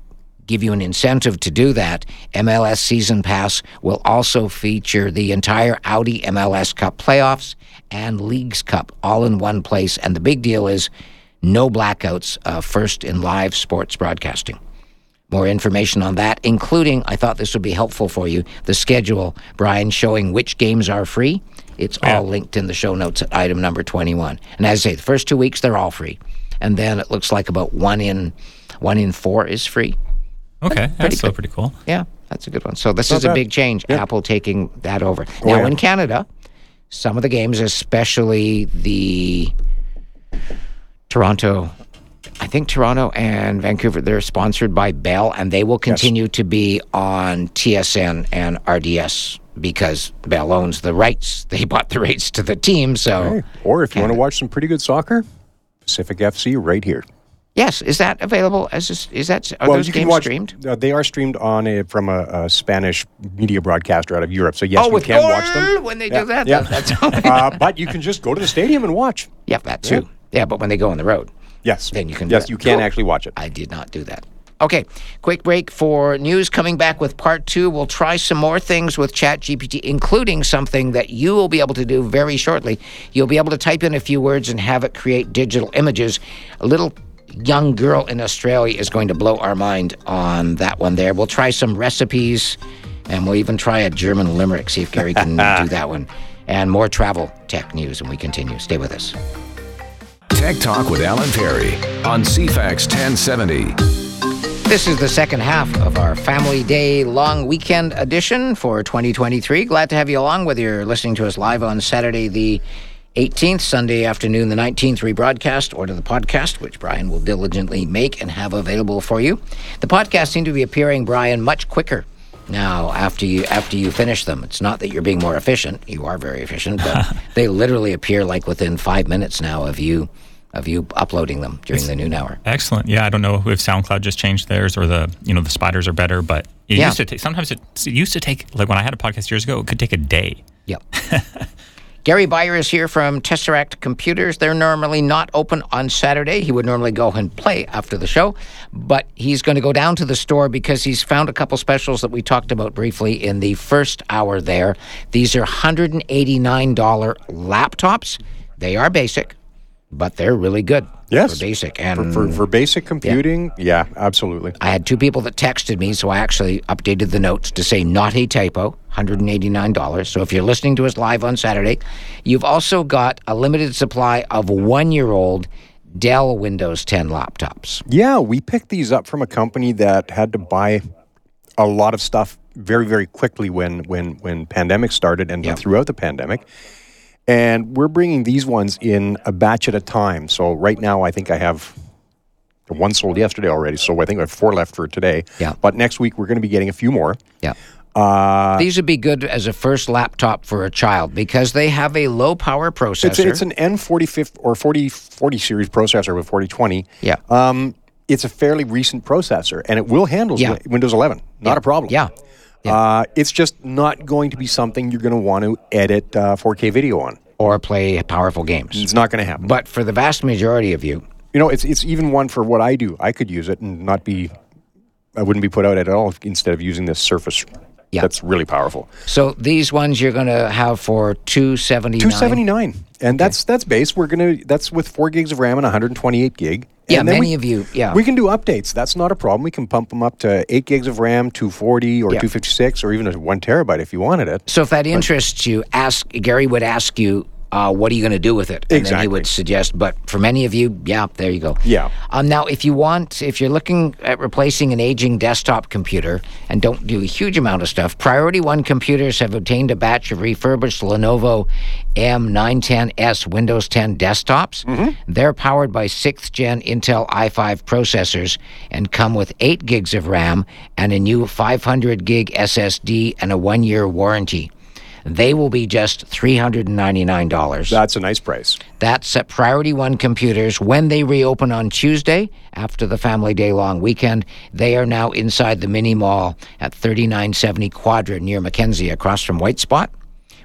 give you an incentive to do that, MLS Season Pass will also feature the entire Audi MLS Cup playoffs and Leagues Cup all in one place. And the big deal is no blackouts, uh, first in live sports broadcasting. More information on that, including, I thought this would be helpful for you, the schedule, Brian, showing which games are free. It's all linked in the show notes at item number 21. And as I say, the first two weeks, they're all free. And then it looks like about one in one in four is free. Okay, that's still good. pretty cool. Yeah, that's a good one. So this Not is a big change. Apple taking that over. Oh, now yeah. in Canada, some of the games, especially the Toronto, I think Toronto and Vancouver, they're sponsored by Bell, and they will continue to be on TSN and RDS because Bell owns the rights. [LAUGHS] They bought the rights to the team, so Hey, Or if you want to watch some pretty good soccer, Pacific FC right here. yes, is that available? As a, is that are those you games watch. streamed? Uh, they are streamed on a from a, a Spanish media broadcaster out of Europe. So yes, oh, with can watch them. when they Yeah, do that. yeah. that- that's [LAUGHS] uh, but you can just go to the stadium and watch. Yeah, that too. Yeah. but when they go on the road, Yes, Then you can Yes, you can Cool. actually watch it. I did not do that. Okay, quick break for news. Coming back with part two, we'll try some more things with ChatGPT, including something that you will be able to do very shortly. You'll be able to type in a few words and have it create digital images. A little young girl in Australia is going to blow our mind on that one there. We'll try some recipes and we'll even try a German limerick, see if Gary can [LAUGHS] do that one. And more travel tech news, and we continue. Stay with us. Tech Talk with Alan Perry on CFAX 1070. This is the second half of our Family Day long weekend edition for 2023. Glad to have you along, whether you're listening to us live on Saturday, the 18th, Sunday afternoon, the 19th, rebroadcast, or to the podcast, which Brian will diligently make and have available for you. The podcast seem to be appearing, Brian, much quicker now after you after you finish them. It's not that you're being more efficient; you are very efficient, but [LAUGHS] they literally appear like within five minutes now of you of you uploading them during the noon hour. Excellent. Yeah, I don't know if SoundCloud just changed theirs or the you know the spiders are better, but it Yeah. used to take. Sometimes it, it used to take like when I had a podcast years ago, it could take a day. Yep. [LAUGHS] Gary Byer is here from Tesseract Computers. They're normally not open on Saturday. He would normally go and play after the show, but he's going to go down to the store because he's found a couple specials that we talked about briefly in the first hour there. These are $189 laptops. They are basic, but they're really good. Yes. For basic. And for, for basic computing, yeah, absolutely. I had two people that texted me, so I actually updated the notes to say not a typo, $189. So if you're listening to us live on Saturday, you've also got a limited supply of one year old Dell Windows 10 laptops. Yeah, we picked these up from a company that had to buy a lot of stuff very, very quickly when when when pandemic started and Yep. throughout the pandemic. And we're bringing these ones in a batch at a time. So right now, I think I have one sold yesterday already. So I think I have four left for today. Yeah. But next week we're going to be getting a few more. Yeah. These would be good as a first laptop for a child because they have a low power processor. It's, it's an N40 or 40 40 series processor with 4020. yeah. Um, it's a fairly recent processor, and it will handle Yeah. Windows 11. Not a problem. yeah. Uh, it's just not going to be something you're going to want to edit uh, 4K video on. Or play powerful games. It's not going to happen. But for the vast majority of you, you know, it's it's even one for what I do. I could use it and not be. I wouldn't be put out at all instead of using this Surface. Yeah. That's really powerful. so these ones you're going to have for 279 Two seventy nine, and that's that's base. We're gonna that's with four gigs of RAM and 128 gig. Yeah, many we- of you- yeah. we can do updates. That's not a problem. We can pump them up to eight gigs of RAM, 240 or Yeah. 256, or even a one terabyte if you wanted it. So if that interests you, ask Gary would ask you, uh, "What are you going to do with it?" And then he would suggest. But for many of you, yeah, there you go. Yeah. Um, now, if you want, if you're looking at replacing an aging desktop computer and don't do a huge amount of stuff, Priority One computers have obtained a batch of refurbished Lenovo M910S Windows 10 desktops. They're powered by sixth gen Intel i5 processors and come with eight gigs of RAM and a new 500 gig SSD and a one year warranty. They will be just $399. That's a nice price. That's at Priority One Computers. When they reopen on Tuesday after the Family Day long weekend, they are now inside the mini mall at 3970 Quadra near McKenzie across from White Spot.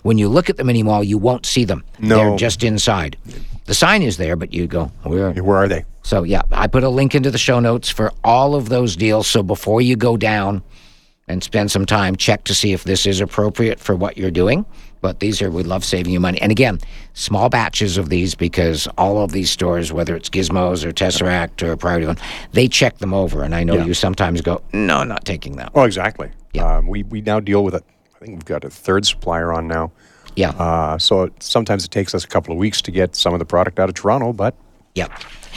When you look at the mini mall, you won't see them. No. They're just inside. The sign is there, but you go, where? Where are they? So, yeah, I put a link into the show notes for all of those deals. So before you go down and spend some time, check to see if this is appropriate for what you're doing. But these are, we love saving you money. And again, small batches of these because all of these stores, whether it's Gizmos or Tesseract or Priority One, they check them over. And I know Yeah. you sometimes go, no, I'm not taking that. Oh, exactly. Yeah. Um, we we now deal with it. I think we've got a third supplier on now. Yeah. Uh, so it, sometimes it takes us a couple of weeks to get some of the product out of Toronto, but Yep.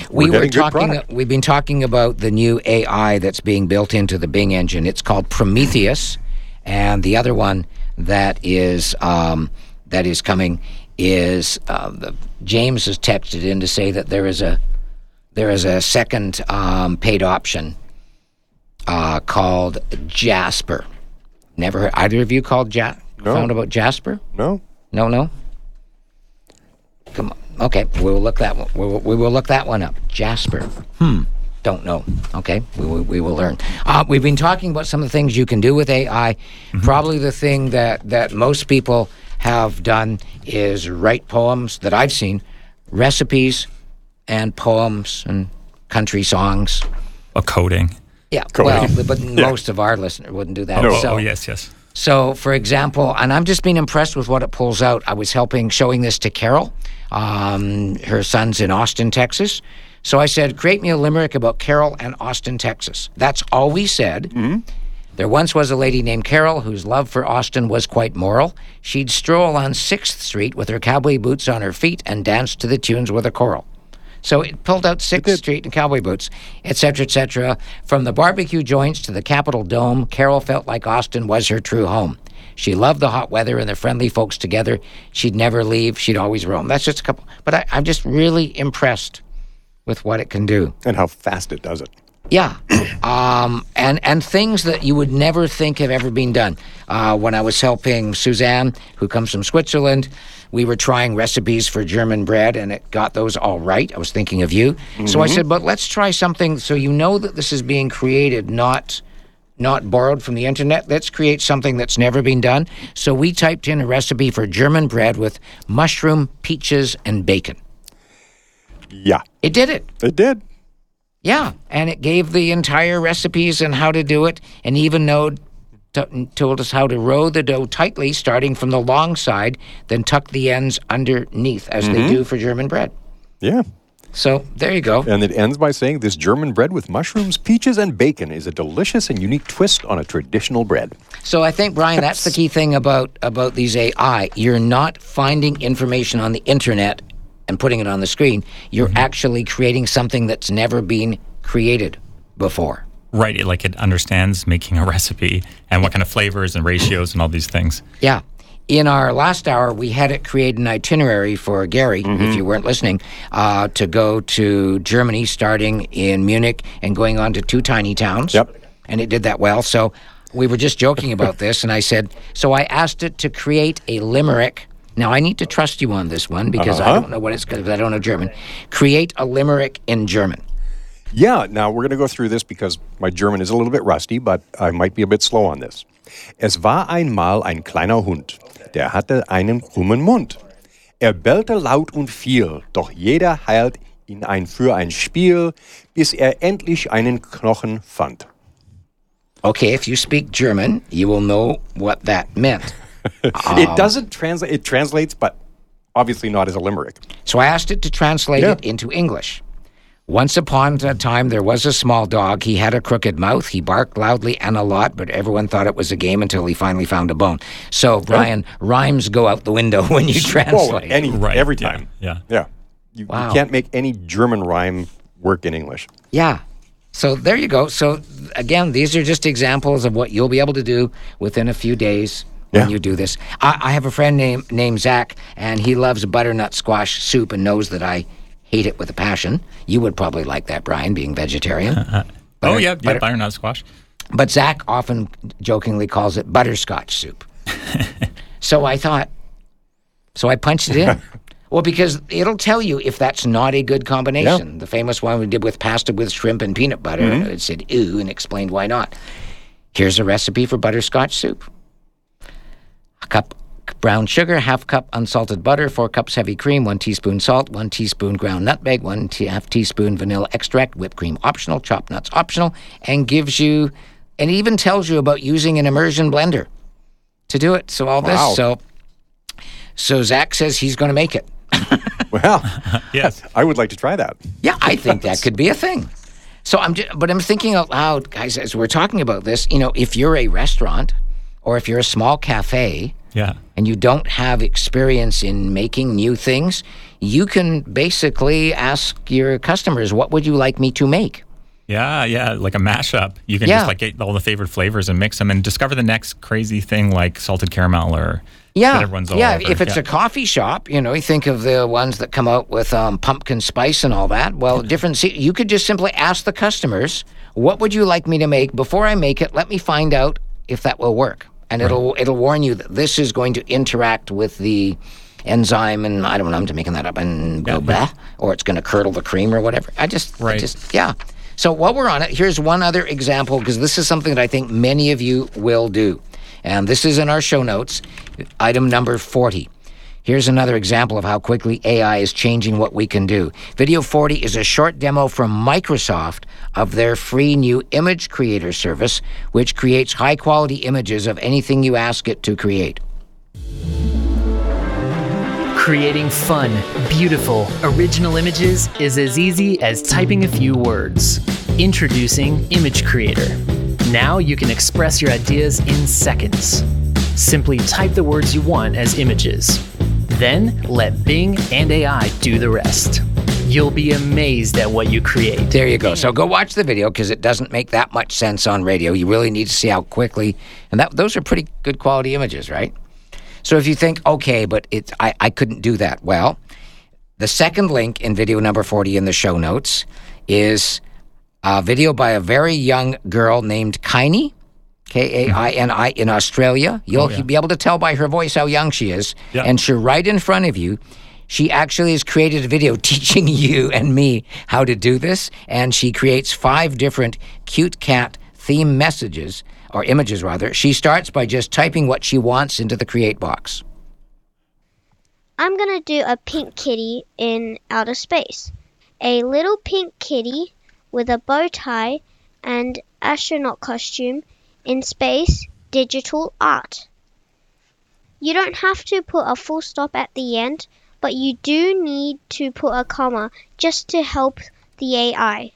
We We're were talking. We've been talking about the new AI that's being built into the Bing engine. It's called Prometheus, and the other one that is um, that is coming is uh, the, James has texted in to say that there is a there is a second um, paid option uh, called Jasper. Never heard either of you called ja- No. found about Jasper? no. No, no. Okay, we will look that one. We will, we will look that one up. Jasper. Hmm. Don't know. Okay, we will, we will learn. Uh, we've been talking about some of the things you can do with AI. Probably the thing that that most people have done is write poems that I've seen, recipes, and poems and country songs. A coding. Yeah, Cody. well, but [LAUGHS] most of our listeners wouldn't do that. Oh, so, oh, yes, yes. So, for example, and I'm just being impressed with what it pulls out. I was helping showing this to Carol. Um, her son's in Austin, Texas. So I said, create me a limerick about Carol and Austin, Texas. That's all we said. There once was a lady named Carol whose love for Austin was quite moral. She'd stroll on 6th Street with her cowboy boots on her feet and dance to the tunes with a choral. So it pulled out Sixth Street and cowboy boots, etc., etc. From the barbecue joints to the Capitol Dome, Carol felt like Austin was her true home. She loved the hot weather and the friendly folks together. She'd never leave. She'd always roam. That's just a couple. But I, I'm just really impressed with what it can do. And how fast it does it. Yeah, [CLEARS THROAT] um, and and things that you would never think have ever been done. Uh, when I was helping Suzanne, who comes from Switzerland, we were trying recipes for German bread, and it got those all right. I was thinking of you, so I said, "But let's try something so you know that this is being created, not." Not borrowed from the internet. Let's create something that's never been done. So we typed in a recipe for German bread with mushroom, peaches, and bacon. Yeah, It did it. it did. Yeah, and it gave the entire recipes and how to do it, and even know, t- told us how to roll the dough tightly, starting from the long side, then tuck the ends underneath, as they mm-hmm. do for German bread. Yeah. So there you go. And it ends by saying this German bread with mushrooms, peaches, and bacon is a delicious and unique twist on a traditional bread. So I think Brian, that's the key thing about about these AI. You're not finding information on the internet and putting it on the screen. You're mm-hmm. actually creating something that's never been created before. Right, it, like it understands making a recipe and what kind of flavors and ratios and all these things. Yeah. In our last hour, we had it create an itinerary for Gary, if you weren't listening, uh, to go to Germany, starting in Munich and going on to two tiny towns. Yep. And it did that well. So we were just joking about [LAUGHS] this, and I said, so I asked it to create a limerick. Now I need to trust you on this one because I Uh-huh. don't know what it's because I don't know German. Create a limerick in German. Yeah, now we're going to go through this because my German is a little bit rusty, but I might be a bit slow on this. Es war einmal ein kleiner Hund, der hatte einen krummen Mund. Er bellte laut und viel, doch jeder heilt ihn ein für ein Spiel, bis er endlich einen Knochen fand. Okay, if you speak German, you will know what that meant. [LAUGHS] it doesn't translate, it translates, but obviously not as a limerick. So I asked it to translate Yeah. it into English. Once upon a time, there was a small dog. He had a crooked mouth. He barked loudly and a lot, but everyone thought it was a game until he finally found a bone. So, Brian, rhymes go out the window [LAUGHS] when you Oh, translate. any, Right, every time. yeah. Yeah. You, you Wow. can't make any German rhyme work in English. yeah. So there you go. So again, these are just examples of what you'll be able to do within a few days when Yeah. you do this. I, I have a friend named named Zach, and he loves butternut squash soup and knows that I hate it with a passion. You would probably like that, Brian, being vegetarian. Uh, uh, oh, Butter- yeah, yeah, butter- butternut squash. But Zach often jokingly calls it butterscotch soup. [LAUGHS] so I thought, so I punched it in. [LAUGHS] well, because it'll tell you if that's not a good combination. The famous one we did with pasta with shrimp and peanut butter, mm-hmm. it said ew and explained why not. Here's a recipe for butterscotch soup. A cup brown sugar, half cup unsalted butter, four cups heavy cream, one teaspoon salt, one teaspoon ground nutmeg, one tea- half teaspoon vanilla extract, whipped cream optional, chopped nuts optional, and gives you, and even tells you about using an immersion blender to do it. So all Wow. this, so, so Zach says he's going to make it. [LAUGHS] Well, [LAUGHS] Yes. I would like to try that. Yeah, I think that could be a thing. So I'm, just, but I'm thinking out loud, guys, as we're talking about this. You know, if you're a restaurant or if you're a small cafe, Yeah. and you don't have experience in making new things, you can basically ask your customers, "What would you like me to make?" Yeah, yeah, like a mashup. You can Yeah. just like get all the favorite flavors and mix them and discover the next crazy thing like salted caramel or Yeah, everyone's all yeah. over. If it's yeah. a coffee shop, you know, you think of the ones that come out with um, pumpkin spice and all that. Well, different. se- You could just simply ask the customers, "What would you like me to make?" Before I make it, let me find out if that will work, and it'll it'll warn you that this is going to interact with the enzyme, and I don't know. I'm just making that up, and go blah, or it's going to curdle the cream or whatever. I just, I Right. just, yeah. So while we're on it, here's one other example because this is something that I think many of you will do. And this is in our show notes, item number 40. Here's another example of how quickly AI is changing what we can do. Video 40 is a short demo from Microsoft of their free new image creator service, which creates high quality images of anything you ask it to create. Creating fun, beautiful, original images is as easy as typing a few words. Introducing Image Creator. Now you can express your ideas in seconds. Simply type the words you want as images. Then let Bing and AI do the rest. You'll be amazed at what you create. There you go. So go watch the video because it doesn't make that much sense on radio. You really need to see how quickly, and that those are pretty good quality images, right? So if you think, okay, but it's I, I couldn't do that. Well, the second link in video number 40 in the show notes is a video by a very young girl named Kaini. K A I N I in Australia. You'll oh, be able to tell by her voice how young she is. Yeah. And she's right in front of you. She actually has created a video [LAUGHS] teaching you and me how to do this. And she creates five different cute cat theme messages, or images rather. She starts by just typing what she wants into the create box. I'm gonna do a pink kitty in outer space. A little pink kitty with a bow tie and astronaut costume in space digital art. You don't have to put a full stop at the end, but you do need to put a comma just to help the AI.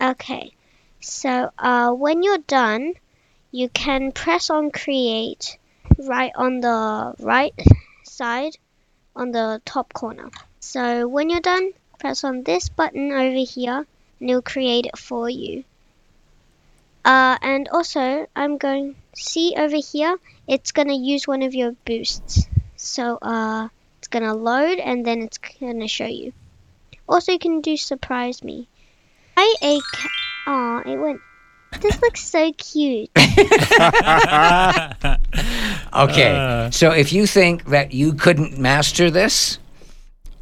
Okay, so uh, when you're done, you can press on create right on the right side on the top corner. So when you're done, press on this button over here and it'll create it for you. Uh, and also, I'm going see over here. It's gonna use one of your boosts. So uh, it's gonna load and then it's gonna show you. Also, you can do surprise me. I a ca- Aw, it went. This looks so cute. [LAUGHS] [LAUGHS] Okay. so if you think that you couldn't master this,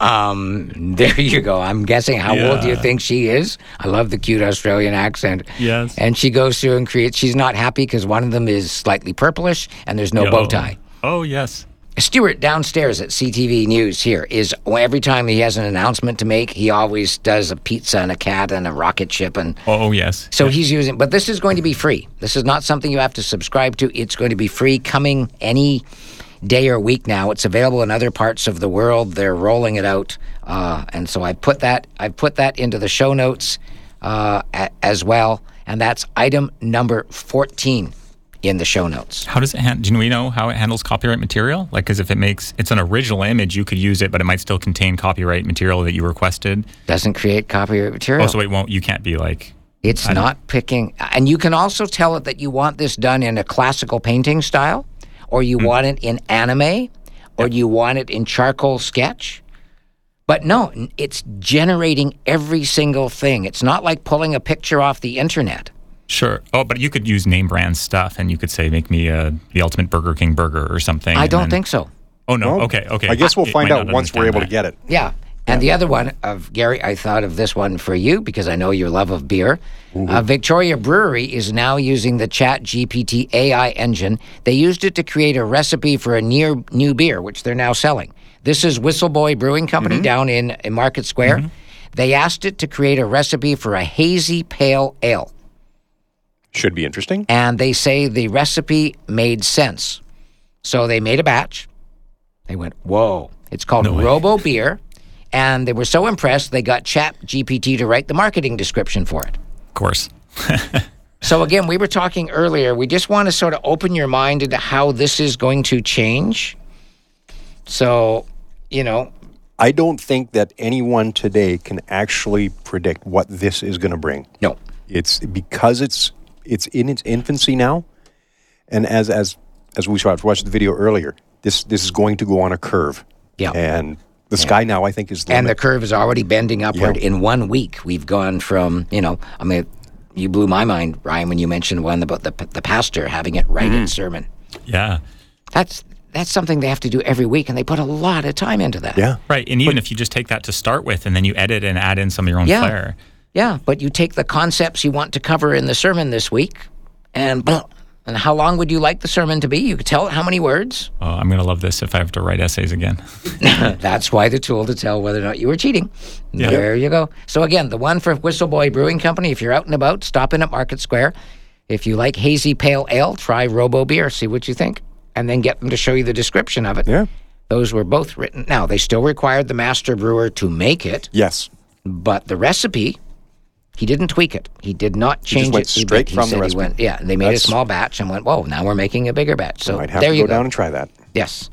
um, [LAUGHS] there you go. I'm guessing how old do you think she is? I love the cute Australian accent. Yes. And she goes through and creates. She's not happy because one of them is slightly purplish and there's no bow tie. Oh, yes. Stuart downstairs at CTV News here is every time he has an announcement to make, he always does a pizza and a cat and a rocket ship and Oh, yes. so he's using, but this is going to be free. This is not something you have to subscribe to. It's going to be free coming any day or week now. It's available in other parts of the world. They're rolling it out, uh, and so I put that I put that into the show notes uh, a- as well, and that's item number fourteen in the show notes. How does it? Han- do we know how it handles copyright material? Like, because if it makes it's an original image, you could use it, but it might still contain copyright material that you requested. Doesn't create copyright material. Oh, so it won't. You can't be like. It's not picking, and you can also tell it that you want this done in a classical painting style, or you hmm. want it in anime, or you want it in charcoal sketch. But no, it's generating every single thing. It's not like pulling a picture off the internet. Sure. Oh, but you could use name brand stuff, and you could say, "Make me a the ultimate Burger King burger" or something. I don't then- think so. Oh no. Well, okay. Okay. I guess we'll It find out once we're understand able to get it. Yeah. And the other one of Gary, I thought of this one for you because I know your love of beer. Mm-hmm. Uh, Victoria Brewery is now using the Chat GPT AI engine. They used it to create a recipe for a near new beer, which they're now selling. This is Whistle Buoy Brewing Company mm-hmm. down in, in Market Square. Mm-hmm. They asked it to create a recipe for a hazy pale ale, Should be interesting. and they say the recipe made sense. So they made a batch. They went, whoa. It's called Robo Beer. And they were so impressed, they got Chat GPT to write the marketing description for it. Of course. [LAUGHS] So, again, we were talking earlier. We just want to sort of open your mind into how this is going to change. So, you know, I don't think that anyone today can actually predict what this is going to bring. no. It's because it's it's in its infancy now, and as as as we saw, watched the video earlier, this this is going to go on a curve. Yeah. and the sky now I think is the And the curve is already bending upward. Yeah. In one week, we've gone from, you know, I mean, you blew my mind, Ryan, when you mentioned one about the, the pastor having it right in mm. sermon. Yeah. That's that's something they have to do every week, and they put a lot of time into that. yeah. Right. And even if you just take that to start with, and then you edit and add in some of your own Yeah. flair. Yeah, but you take the concepts you want to cover in the sermon this week, and blah, And how long would you like the sermon to be? You could tell it how many words. Oh, I'm going to love this if I have to write essays again. [LAUGHS] That's why the tool to tell whether or not you were cheating. Yeah. There you go. So again, the one for Whistle Buoy Brewing Company. If you're out and about, stop in at Market Square. If you like hazy pale ale, try Robo Beer. See what you think, and then get them to show you the description of it. Yeah. Those were both written. Now they still required the master brewer to make it, Yes. but the recipe. He didn't tweak it. He did not change went it. He- straight he from the said he recipe. went, yeah, they made That's- a small batch and went, whoa, now we're making a bigger batch. So Might have there to you go go. down and try that. Yes.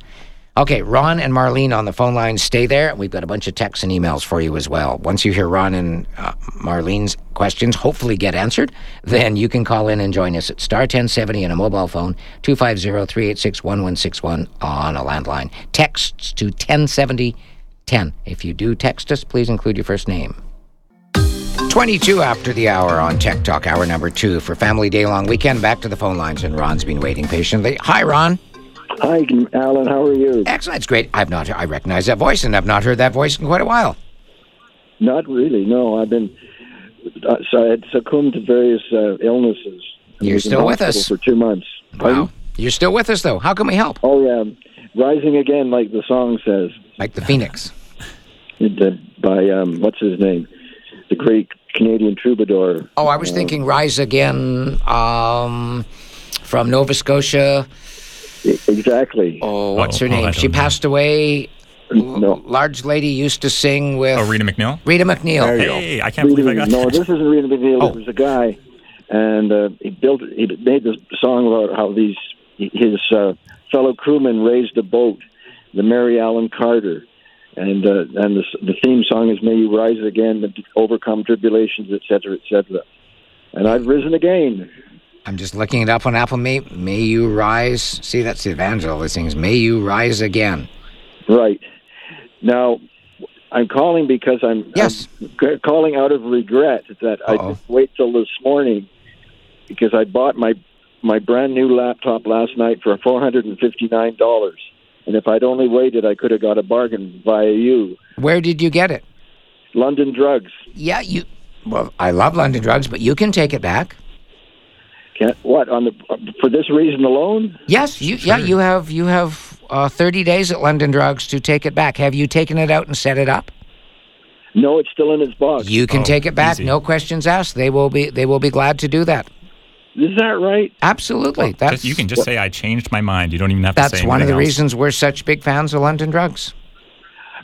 Okay, Ron and Marlene on the phone line. Stay there. We've got a bunch of texts and emails for you as well. Once you hear Ron and uh, Marlene's questions, hopefully get answered, [LAUGHS] then you can call in and join us at star 1070 on a mobile phone, 250-386-1161 on a landline. Texts to 107010. If you do text us, please include your first name. 22 after the hour on Tech Talk, hour number two for Family Day Long Weekend. Back to the phone lines, and Ron's been waiting patiently. Hi, Ron. Hi, Alan. How are you? Excellent. It's great. I've not. I recognize that voice, and I've not heard that voice in quite a while. Not really. No, I've been. Uh, so I had succumbed to various uh, illnesses. You're still with us. for two months. Wow. You're still with us, though. How can we help? Oh yeah, rising again, like the song says, Like the Phoenix. it, uh, by um, what's his name, the great Canadian troubadour. Oh, I was thinking Rise Again um, from Nova Scotia. Exactly. Oh, what's Oh, her oh, name? don't she know. passed away. No. Large lady used to sing with Oh, Rita MacNeil? Rita MacNeil. There you go. Hey, I can't believe I got no, that. this isn't Rita MacNeil. Oh. It was a guy, and uh, he built. He made this song about how these his uh, fellow crewmen raised a boat, the Mary Ellen Carter, and uh, and the, the theme song is "May you rise again, and overcome tribulations, etc., etc." And I've risen again. I'm just looking it up on Apple. May, may you rise. See, that's the evangel. This things. May you rise again. Right now, I'm calling because I'm Yes. I'm calling out of regret that I Uh-oh. didn't wait till this morning because I bought my my brand new laptop last night for four hundred and fifty nine dollars, and if I'd only waited, I could have got a bargain via you, Where did you get it? London Drugs. Yeah, you. Well, I love London drugs, but you can take it back. Can't what on the for this reason alone? Yes, you. Yeah, you have. You have uh, 30 days at London Drugs to take it back. Have you taken it out and set it up? No, it's still in its box. You can Oh, take it back. easy. No questions asked. They will be. They will be glad to do that. Is that right? Absolutely. that's Just, you can just say I changed my mind. You don't even have to say that. That's one of the else. reasons we're such big fans of London Drugs.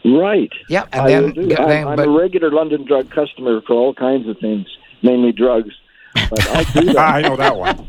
Right. Yeah, and I then, do. Then, I'm, I'm but a regular London Drug customer for all kinds of things, mainly drugs. But I'll do [LAUGHS] that. I know that one.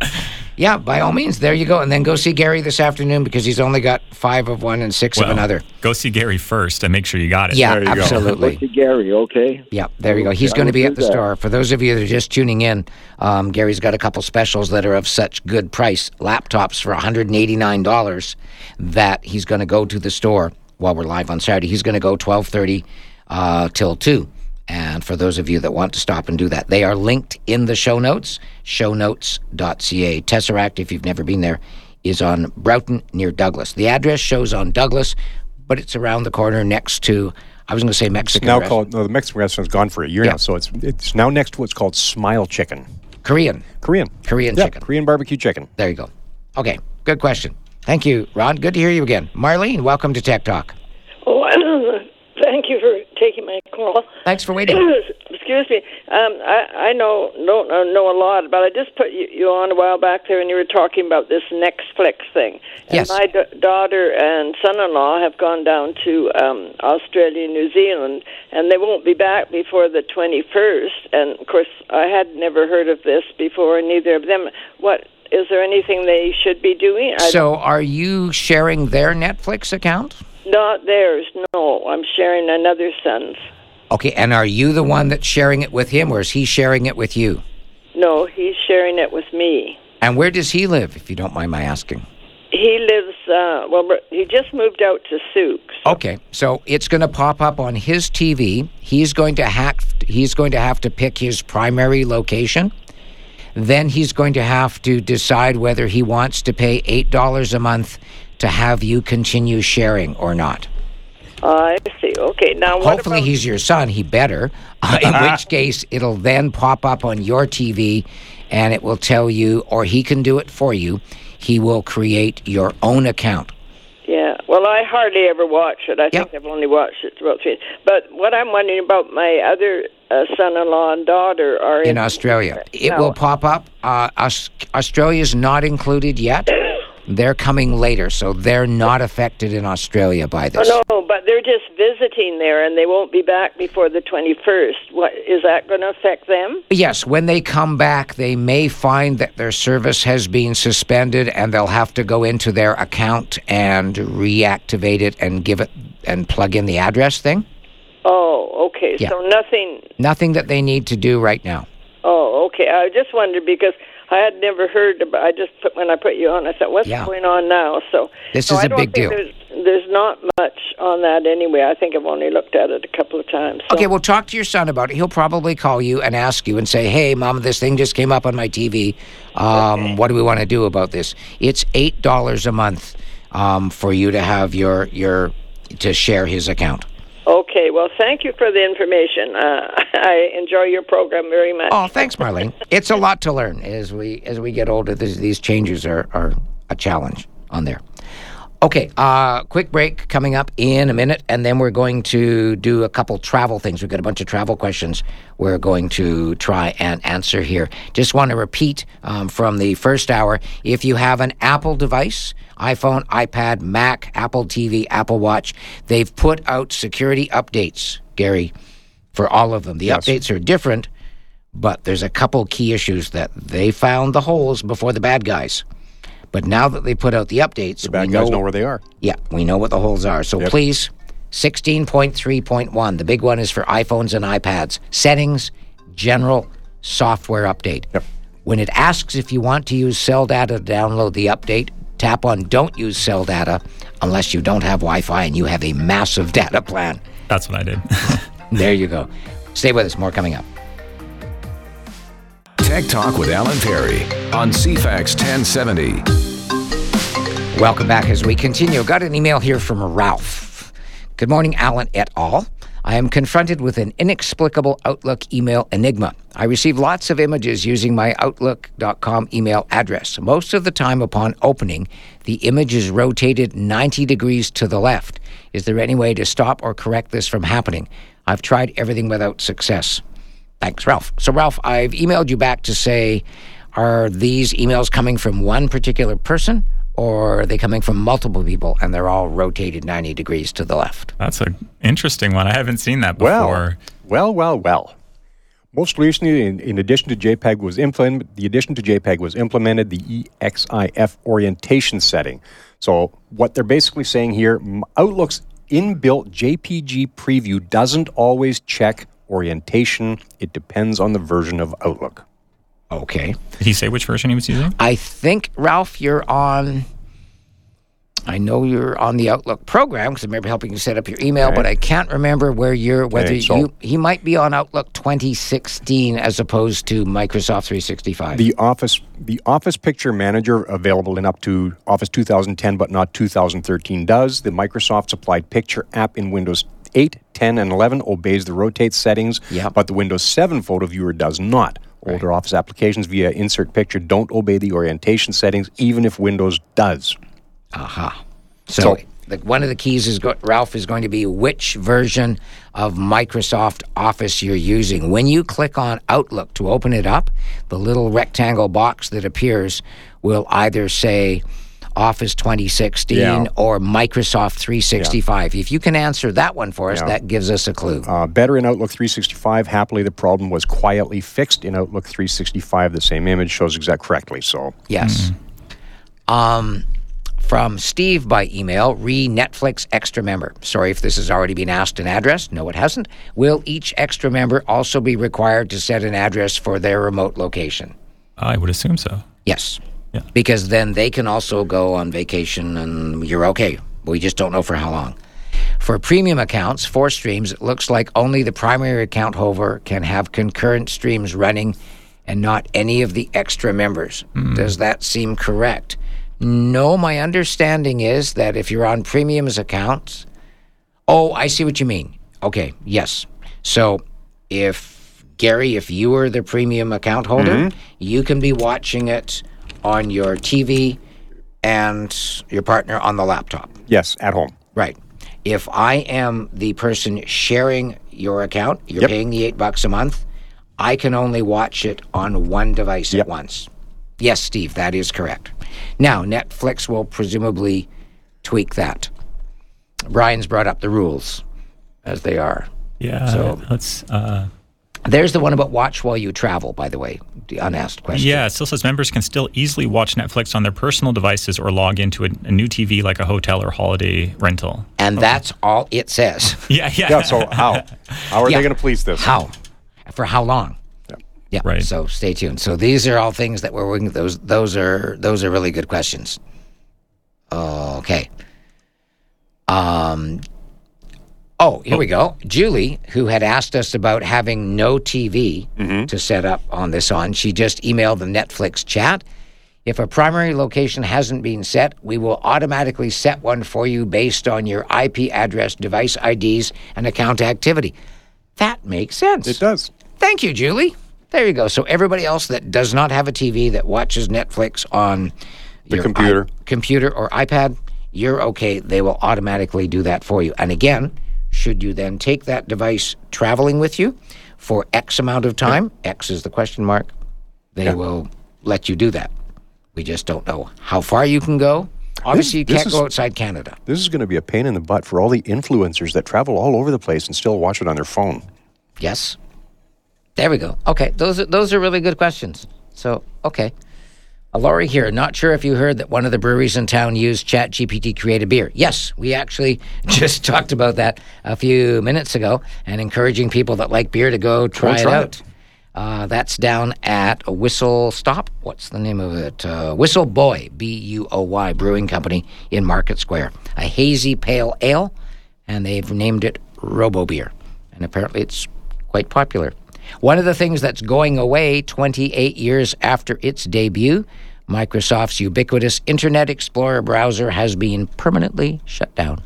Yeah, by all means, there you go. And then go see Gary this afternoon because he's only got five of one and six of another. Go see Gary first and make sure you got it. Yeah, There you go. absolutely. Let's see Gary, okay? Yeah, there you go. He's Okay, going to be at the that. store. For those of you that are just tuning in, um, Gary's got a couple specials that are of such good price laptops for $189 that he's going to go to the store while we're live on Saturday. He's going to go 12:30 uh, till 2. And for those of you that want to stop and do that, they are linked in the show notes, shownotes.ca. Tesseract, if you've never been there, is on Broughton near Douglas. The address shows on Douglas, but it's around the corner next to, I was going to say Mexican It's now restaurant. called no, the Mexican restaurant's gone for a year Yeah. now, so it's it's now next to what's called Smile Chicken, Korean. Korean, Korean yeah, chicken. Korean barbecue chicken. There you go. Okay, good question. Thank you, Ron. Good to hear you again. Marlene, welcome to Tech Talk. Oh, [LAUGHS] thank you for taking my call. Thanks for waiting. [COUGHS] Excuse me. Um, I, I know don't know, know a lot, but I just put you, you on a while back there, and you were talking about this Netflix thing. And Yes. my d- daughter and son-in-law have gone down to um, Australia, and New Zealand, and they won't be back before the twenty-first. And of course, I had never heard of this before, and neither of them. What is there anything they should be doing? I So, are you sharing their Netflix account? Not theirs, no. I'm sharing another son's. Okay, and are you the one that's sharing it with him, or is he sharing it with you? No, he's sharing it with me. And where does he live, if you don't mind my asking? He lives, uh, well, he just moved out to Sooke. Okay, so it's going to pop up on his TV. He's going to hack. He's going to have to pick his primary location. Then he's going to have to decide whether he wants to pay eight dollars a month to have you continue sharing or not. I see. Okay. Now, what Hopefully, about, he's your son. He better. Uh, in which case, it'll then pop up on your TV, and it will tell you, or he can do it for you. He will create your own account. Yeah. Well, I hardly ever watch it. I think I've only watched it about three. But what I'm wondering about my other uh, son-in-law and daughter are in Australia. It No. will pop up. Uh, Aus- Australia's not included yet. [LAUGHS] They're coming later, so they're not affected in Australia by this. Oh, no, but they're just visiting there, and they won't be back before the 21st. What is that going to affect them? Yes, when they come back, they may find that their service has been suspended and they'll have to go into their account and reactivate it and give it and plug in the address thing. Oh, okay. Yeah. So nothing. Nothing that they need to do right now. Oh, okay. I just wondered because I had never heard about. I just put when I put you on, I thought, what's Yeah. going on now? So This so is I a big deal. There's, there's not much on that anyway. I think I've only looked at it a couple of times. So. Okay, well, talk to your son about it. He'll probably call you and ask you and say, "Hey, mom, this thing just came up on my TV. Um, What do we want to do about this?" It's eight dollars a month um, for you to have your your to share his account. Okay. Well, thank you for the information. Uh, [LAUGHS] I enjoy your program very much. Oh, thanks, Marlene. It's a lot to learn as we as we get older. These, these changes are, are a challenge on there. Okay, uh, quick break coming up in a minute, and then we're going to do a couple travel things. We've got a bunch of travel questions we're going to try and answer here. Just want to repeat um, from the first hour if you have an Apple device, iPhone, iPad, Mac, Apple TV, Apple Watch, they've put out security updates, Gary, for all of them. The updates are different, but there's a couple key issues that they found the holes before the bad guys. But now that they put out the updates, The bad we guys know where they are. Yeah, we know what the holes are. So Yep. please, 16.3.1, the big one is for iPhones and iPads. Settings, general software update. When it asks if you want to use cell data to download the update, tap on Don't Use Cell Data unless you don't have Wi Fi and you have a massive [LAUGHS] data plan. That's what I did. There you go. Stay with us, more coming up. Tech Talk with Alan Perry on CFAX 1070. Welcome back as we continue. Got an email here from Ralph. Good morning, Alan et al. I am confronted with an inexplicable Outlook email enigma. I receive lots of images using my Outlook.com email address. Most of the time, upon opening, the image is rotated 90 degrees to the left. Is there any way to stop or correct this from happening? I've tried everything without success. Thanks, Ralph. So, Ralph, I've emailed you back to say, are these emails coming from one particular person or are they coming from multiple people and they're all rotated 90 degrees to the left? That's an interesting one. I haven't seen that before. well, well, well. well. Most recently, in, in addition to JPEG was implemented, the addition to JPEG was implemented the EXIF orientation setting. So what they're basically saying here, Outlook's inbuilt JPG preview doesn't always check orientation. It depends on the version of Outlook. Okay. Did he say which version he was using? I think, Ralph, you're on. I know you're on the Outlook program because I remember helping you set up your email, Okay. but I can't remember where you're. Whether Okay, so- you he might be on Outlook 2016 as opposed to Microsoft 365. The Office the Office Picture Manager available in up to Office 2010 but not 2013 does. The Microsoft supplied picture app in Windows 8, 10 and 11 obeys the rotate settings, Yep. but the Windows 7 photo viewer does not. Older Office applications via insert picture don't obey the orientation settings even if Windows does. Aha. So, So- the, one of the keys is go, Ralph is going to be which version of Microsoft Office you're using. When you click on Outlook to open it up, the little rectangle box that appears will either say Office 2016 Yeah. or Microsoft 365. If you can answer that one for us, Yeah. that gives us a clue. Uh, better in Outlook 365. Happily, the problem was quietly fixed in Outlook 365. The same image shows exact correctly. So Yes. Um, from Steve by email, re Netflix extra member. Sorry if this has already been asked and addressed. No, it hasn't. Will each extra member also be required to set an address for their remote location? I would assume so. Yes. Because then they can also go on vacation and you're okay. We just don't know for how long. For premium accounts, for streams, it looks like only the primary account holder can have concurrent streams running and not any of the extra members. Does that seem correct? No, my understanding is that if you're on premium's accounts, Oh, I see what you mean. Okay, yes. So if Gary, if you are the premium account holder, Mm-hmm. you can be watching it on your TV and your partner on the laptop. Yes, at home. Right. If I am the person sharing your account, you're Yep. paying the eight bucks a month, I can only watch it on one device Yep. at once. Yes, Steve, that is correct. Now, Netflix will presumably tweak that. Brian's brought up the rules as they are. Yeah. So- let's. Uh, There's the one about watch while you travel, by the way, the unasked question. yeah, it still says members can still easily watch Netflix on their personal devices or log into a, a new TV like a hotel or holiday rental. And that's all it says. [LAUGHS] Yeah, yeah. Yeah, so how? How are Yeah. they going to police this? How? For how long? Yeah. Right. So stay tuned. So these are all things that we're working. Those those are those are really good questions. Okay. Um. Oh, here we go. Julie, who had asked us about having no TV mm-hmm. to set up on this on, she just emailed the Netflix chat. If a primary location hasn't been set, we will automatically set one for you based on your IP address, device IDs, and account activity. That makes sense. It does. Thank you, Julie. There you go. So everybody else that does not have a TV that watches Netflix on The your computer. i- computer or iPad, you're okay. They will automatically do that for you. And again, should you then take that device traveling with you for X amount of time, X is the question mark, they will let you do that. We just don't know how far you can go. Obviously, you can't is- go outside Canada. This is going to be a pain in the butt for all the influencers that travel all over the place and still watch it on their phone. Yes. There we go. Okay, those are those are really good questions. So, okay. Laurie here. Not sure if you heard that one of the breweries in town used ChatGPT to create a beer. Yes, we actually [LAUGHS] just talked about that a few minutes ago, and encouraging people that like beer to go try, it out. Uh, that's down at a Whistle Stop. What's the name of it? Uh, Whistle Buoy, B U O Y Brewing Company in Market Square. A hazy pale ale, and they've named it Robo Beer. And apparently it's quite popular. One of the things that's going away 28 years after its debut, Microsoft's ubiquitous Internet Explorer browser has been permanently shut down.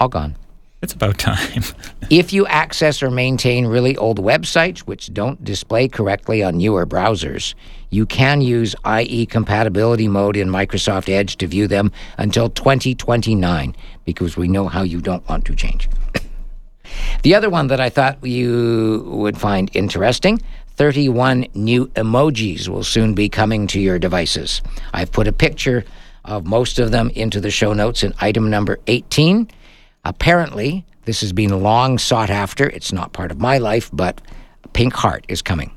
All gone. It's about time. [LAUGHS] If you access or maintain really old websites which don't display correctly on newer browsers, you can use IE compatibility mode in Microsoft Edge to view them until 2029 because we know how you don't want to change. The other one that I thought you would find interesting 31 new emojis will soon be coming to your devices. I've put a picture of most of them into the show notes in item number 18. Apparently, this has been long sought after. It's not part of my life, but a Pink Heart is coming.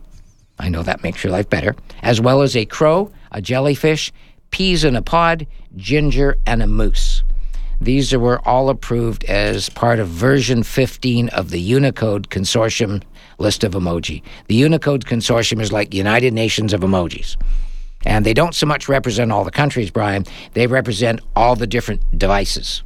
I know that makes your life better. As well as a crow, a jellyfish, peas in a pod, ginger, and a moose. These were all approved as part of version 15 of the Unicode Consortium list of emoji. The Unicode Consortium is like United Nations of emojis. And they don't so much represent all the countries, Brian, they represent all the different devices.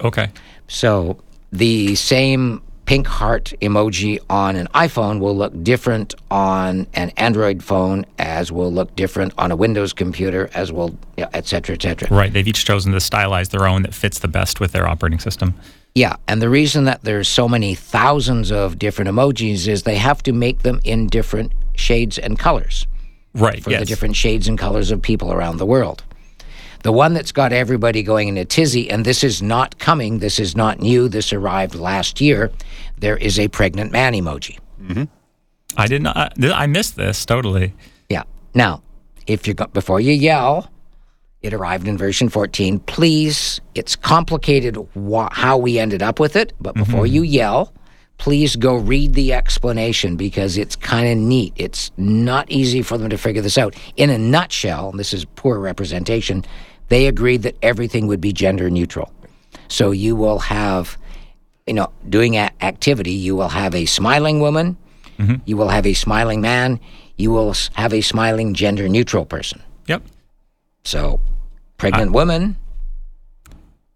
okay. So the same pink heart emoji on an iPhone will look different on an Android phone, as will look different on a Windows computer, as will, yeah, et cetera, et cetera. Right. They've each chosen to stylize their own that fits the best with their operating system. Yeah, and the reason that there's so many thousands of different emojis is they have to make them in different shades and colors Right. for yes. the different shades and colors of people around the world. The one that's got everybody going in a tizzy, and this is not coming, this is not new, this arrived last year, there is a pregnant man emoji. Mm-hmm. I did not. I- I missed this totally. Yeah. Now, if you're go- before you yell, it arrived in version 14. Please, it's complicated wh- how we ended up with it, but before mm-hmm. you yell, please go read the explanation because it's kind of neat. It's not easy for them to figure this out. In a nutshell, and this is poor representation, they agreed that everything would be gender neutral. So you will have, you know, doing a- activity, you will have a smiling woman, mm-hmm. you will have a smiling man, you will have a smiling gender neutral person. Yep. So, pregnant woman,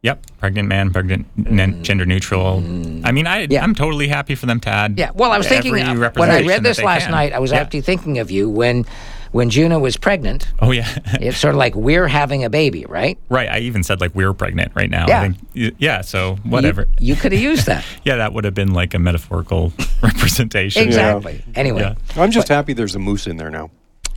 Yep. Pregnant man, pregnant, nen- mm. gender neutral. Mm. I mean, I, Yeah. I'm totally happy for them to add. Yeah, well, I was thinking uh, when I read this last can. night, I was Yeah. actually thinking of you when when Juno was pregnant, Oh yeah, [LAUGHS] it's sort of like we're having a baby, right? right. I even said like we're pregnant right now. Yeah. I think, yeah. So whatever. You, you could have used that. [LAUGHS] yeah, that would have been like a metaphorical [LAUGHS] representation. exactly. Anyway, Yeah. I'm just happy there's a moose in there now.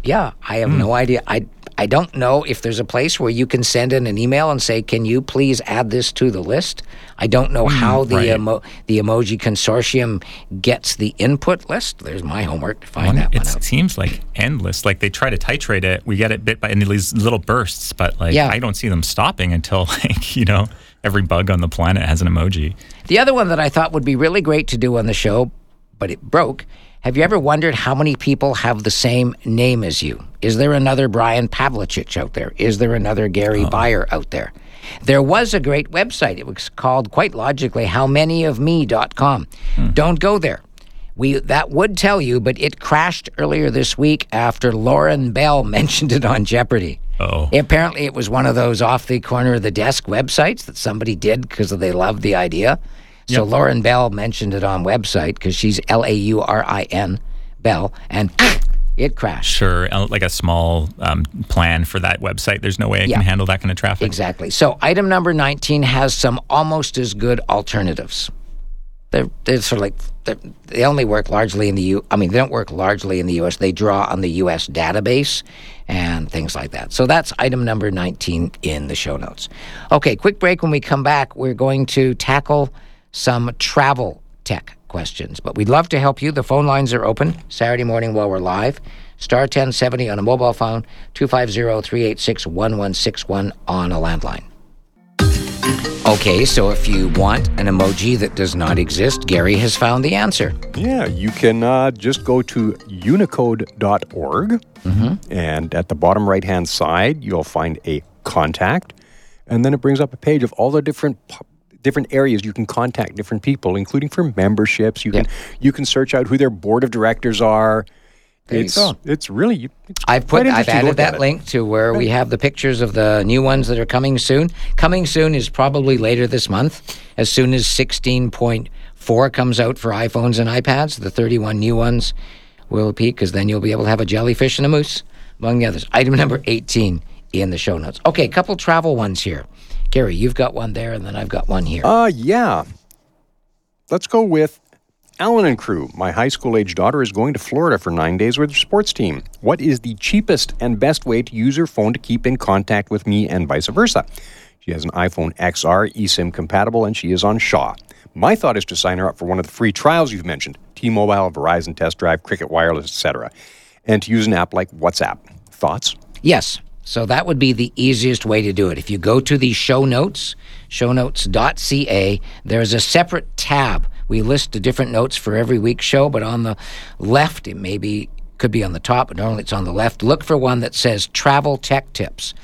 Yeah, I have no hmm. idea. I I don't know if there's a place where you can send in an email and say, "Can you please add this to the list?" I don't know hmm, how the right. emo- the emoji consortium gets the input list. There's my homework to find One- that one it out. seems like endless. Like they try to titrate it. We get it bit by in these little bursts, but like Yeah. I don't see them stopping until [LAUGHS] like you know every bug on the planet has an emoji. The other one that I thought would be really great to do on the show, but it broke. Have you ever wondered how many people have the same name as you? Is there another Brian Pavlicich out there? Is there another Gary oh. Beyer out there? There was a great website. It was called, quite logically, howmanyofme.com. Hmm. Don't go there. We that would tell you, but it crashed earlier this week after Laurin Bell [LAUGHS] mentioned it on Jeopardy. Oh, Apparently, it was one of those off the corner of the desk websites that somebody did because they loved the idea. So Laurin Bell mentioned it on website because she's L A U R I N Bell, and [CLEARS THROAT] it crashed. sure. uh, Like a small um, plan for that website. There's no way I Yeah. can handle that kind of traffic. Exactly. So item number 19 has some almost as good alternatives. They're, they're sort of like, they're, they only work largely in the U. I mean, they don't work largely in the U.S. They draw on the U.S. database and things like that. So that's item number 19 in the show notes. Okay, quick break. When we come back, we're going to tackle some travel tech questions. But we'd love to help you. The phone lines are open Saturday morning while we're live. Star 1070 on a mobile phone, 250 386 1161 on a landline. Okay, so if you want an emoji that does not exist, Gary has found the answer. Yeah, you can uh, just go to unicode.org, and at the bottom right hand side, you'll find a contact, and then it brings up a page of all the different different areas you can contact different people, including for memberships. You can you can search out who their board of directors are. There it's it's really it's I've put I've added that link to where we have the pictures of the new ones that are coming soon. Coming soon is probably later this month. As soon as 16.4 comes out for iPhones and iPads, the 31 new ones will peak because then you'll be able to have a jellyfish and a moose, among the others. Item number 18 in the show notes. Okay, couple travel ones here. Gary, you've got one there, and then I've got one here. Uh, yeah. Let's go with Alan and crew. My high school age daughter is going to Florida for nine days with her sports team. What is the cheapest and best way to use her phone to keep in contact with me and vice versa? She has an iPhone XR, eSIM compatible, and she is on Shaw. My thought is to sign her up for one of the free trials you've mentioned T Mobile, Verizon Test Drive, Cricket Wireless, etc. And to use an app like WhatsApp. Thoughts? Yes. So that would be the easiest way to do it. If you go to the show notes, shownotes.ca, there's a separate tab. We list the different notes for every week's show, but on the left, it maybe could be on the top, but normally it's on the left. Look for one that says travel tech tips.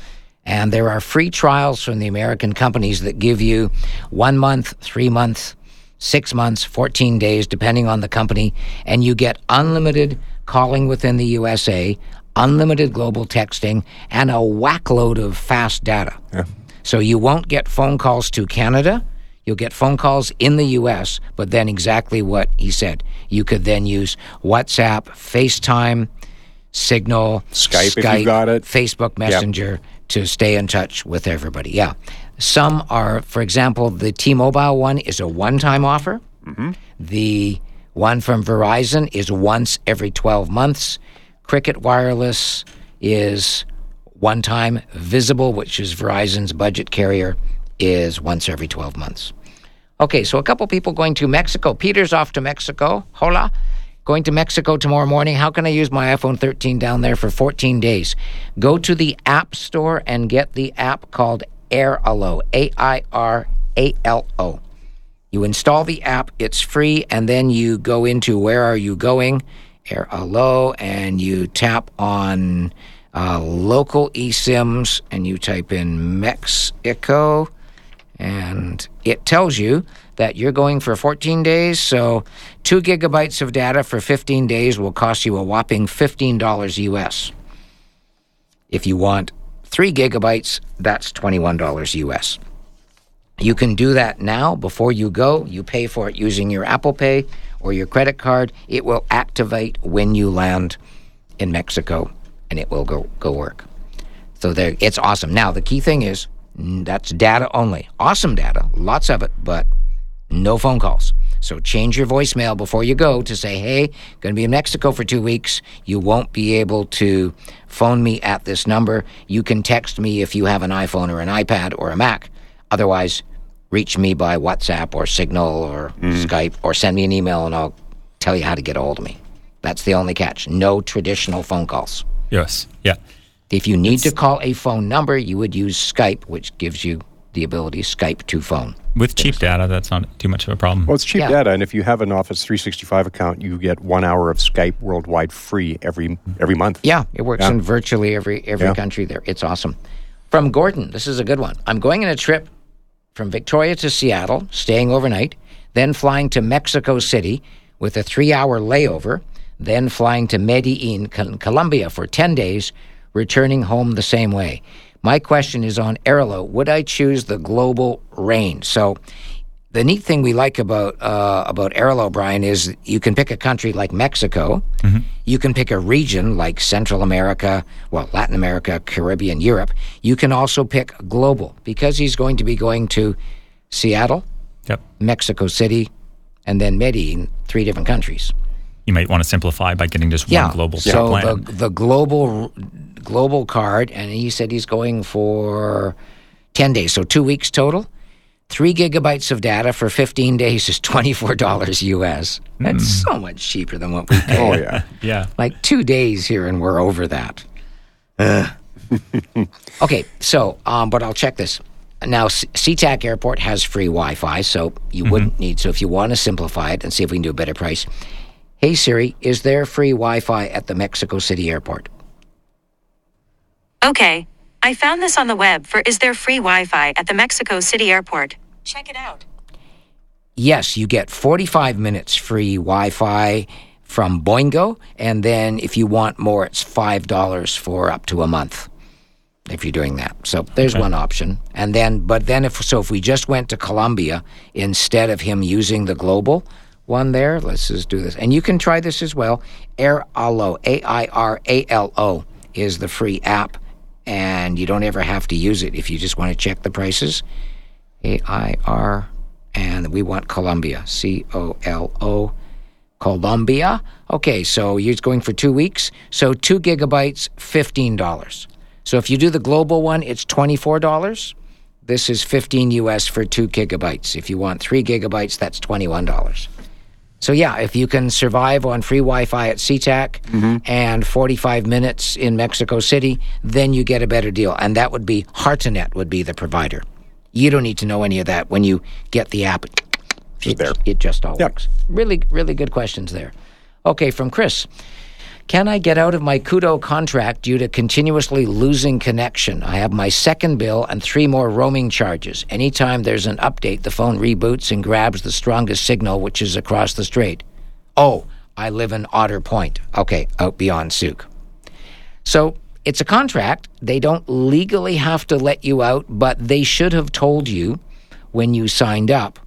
And there are free trials from the American companies that give you one month, three months, six months, 14 days, depending on the company, and you get unlimited calling within the USA, unlimited global texting, and a whackload of fast data. Yeah. So you won't get phone calls to Canada. You'll get phone calls in the US, but then exactly what he said. You could then use WhatsApp, FaceTime, Signal, Skype if you've got it. Facebook Messenger to stay in touch with everybody. Yeah. Some are, for example, the T Mobile one is a one time offer. Mm-hmm. The one from Verizon is once every 12 months. Cricket Wireless is one time. Visible, which is Verizon's budget carrier, is once every 12 months. Okay, so a couple people going to Mexico. Peter's off to Mexico. Hola. Going to Mexico tomorrow morning. How can I use my iPhone 13 down there for 14 days? Go to the App Store and get the app called Airalo. A I R A L O. You install the app, it's free, and then you go into Where Are You Going? Airalo, and you tap on uh, local eSIMs and you type in Mexico and it tells you that you're going for 14 days. So, two gigabytes of data for 15 days will cost you a whopping $15 US. If you want three gigabytes, that's $21 US. You can do that now before you go. You pay for it using your Apple Pay or your credit card. It will activate when you land in Mexico and it will go go work. So there, it's awesome. Now the key thing is that's data only. Awesome data, lots of it, but no phone calls. So change your voicemail before you go to say, "Hey, going to be in Mexico for two weeks. You won't be able to phone me at this number. You can text me if you have an iPhone or an iPad or a Mac. Otherwise, reach me by WhatsApp or Signal or mm. Skype or send me an email, and I'll tell you how to get a hold of me." That's the only catch. No traditional phone calls. Yes. Yeah. If you need to call a phone number, you would use Skype, which gives you the ability Skype to phone. With cheap data, that's not too much of a problem. Well, it's cheap Yeah. data, and if you have an Office 365 account, you get one hour of Skype worldwide free every every month. Yeah, it works Yeah. in virtually every every Yeah. country there. It's awesome. From Gordon, this is a good one. I'm going on a trip from Victoria to Seattle, staying overnight, then flying to Mexico City with a 3-hour layover, then flying to Medellin, Colombia for 10 days, returning home the same way. My question is on Airalo. Would I choose the global range? So the neat thing we like about uh, about Airalo, Brian, is you can pick a country like Mexico. You can pick a region like Central America, well, Latin America, Caribbean, Europe. You can also pick global because he's going to be going to Seattle, Yep. Mexico City, and then Medellin, three different countries. You might want to simplify by getting just one global so plan. the the global global card, and he said he's going for ten days, so two weeks total. Three gigabytes of data for fifteen days is twenty four dollars US. That's so much cheaper than what we pay. Oh yeah. yeah. like two days here, and we're over that. [LAUGHS] okay, so um, but I'll check this. Now, S- SeaTac Airport has free Wi-Fi, so you wouldn't need. So if you want to simplify it and see if we can do a better price, hey Siri, is there free Wi-Fi at the Mexico City airport? Okay. I found this on the web for Is There Free Wi Fi at the Mexico City Airport? Check it out. Yes, you get 45 minutes free Wi Fi from Boingo. And then if you want more, it's $5 for up to a month if you're doing that. So there's one option. And then, but then if, so if we just went to Colombia instead of him using the global one there, let's just do this. And you can try this as well. Air Allo, A I R A L O, is the free app. And you don't ever have to use it if you just want to check the prices. A I R, and we want Colombia. C O L O. Colombia. Okay, so you're going for two weeks. So two gigabytes, fifteen dollars. So if you do the global one, it's twenty four dollars. This is fifteen US for two gigabytes. If you want three gigabytes, that's twenty one dollars. So yeah, if you can survive on free Wi-Fi at SeaTac mm-hmm. and 45 minutes in Mexico City, then you get a better deal, and that would be Hartanet would be the provider. You don't need to know any of that when you get the app. It, there. it just all Yep. works. Really, really good questions there. Okay, from Chris. Can I get out of my Koodo contract due to continuously losing connection? I have my second bill and three more roaming charges. Anytime there's an update, the phone reboots and grabs the strongest signal, which is across the strait. Oh, I live in Otter Point. Okay, out beyond Sooke. So it's a contract. They don't legally have to let you out, but they should have told you when you signed up.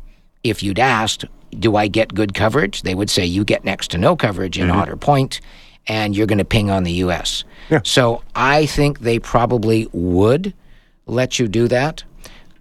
If you'd asked, Do I get good coverage? They would say, You get next to no coverage in mm-hmm. Otter Point, and you're going to ping on the U.S. So I think they probably would let you do that.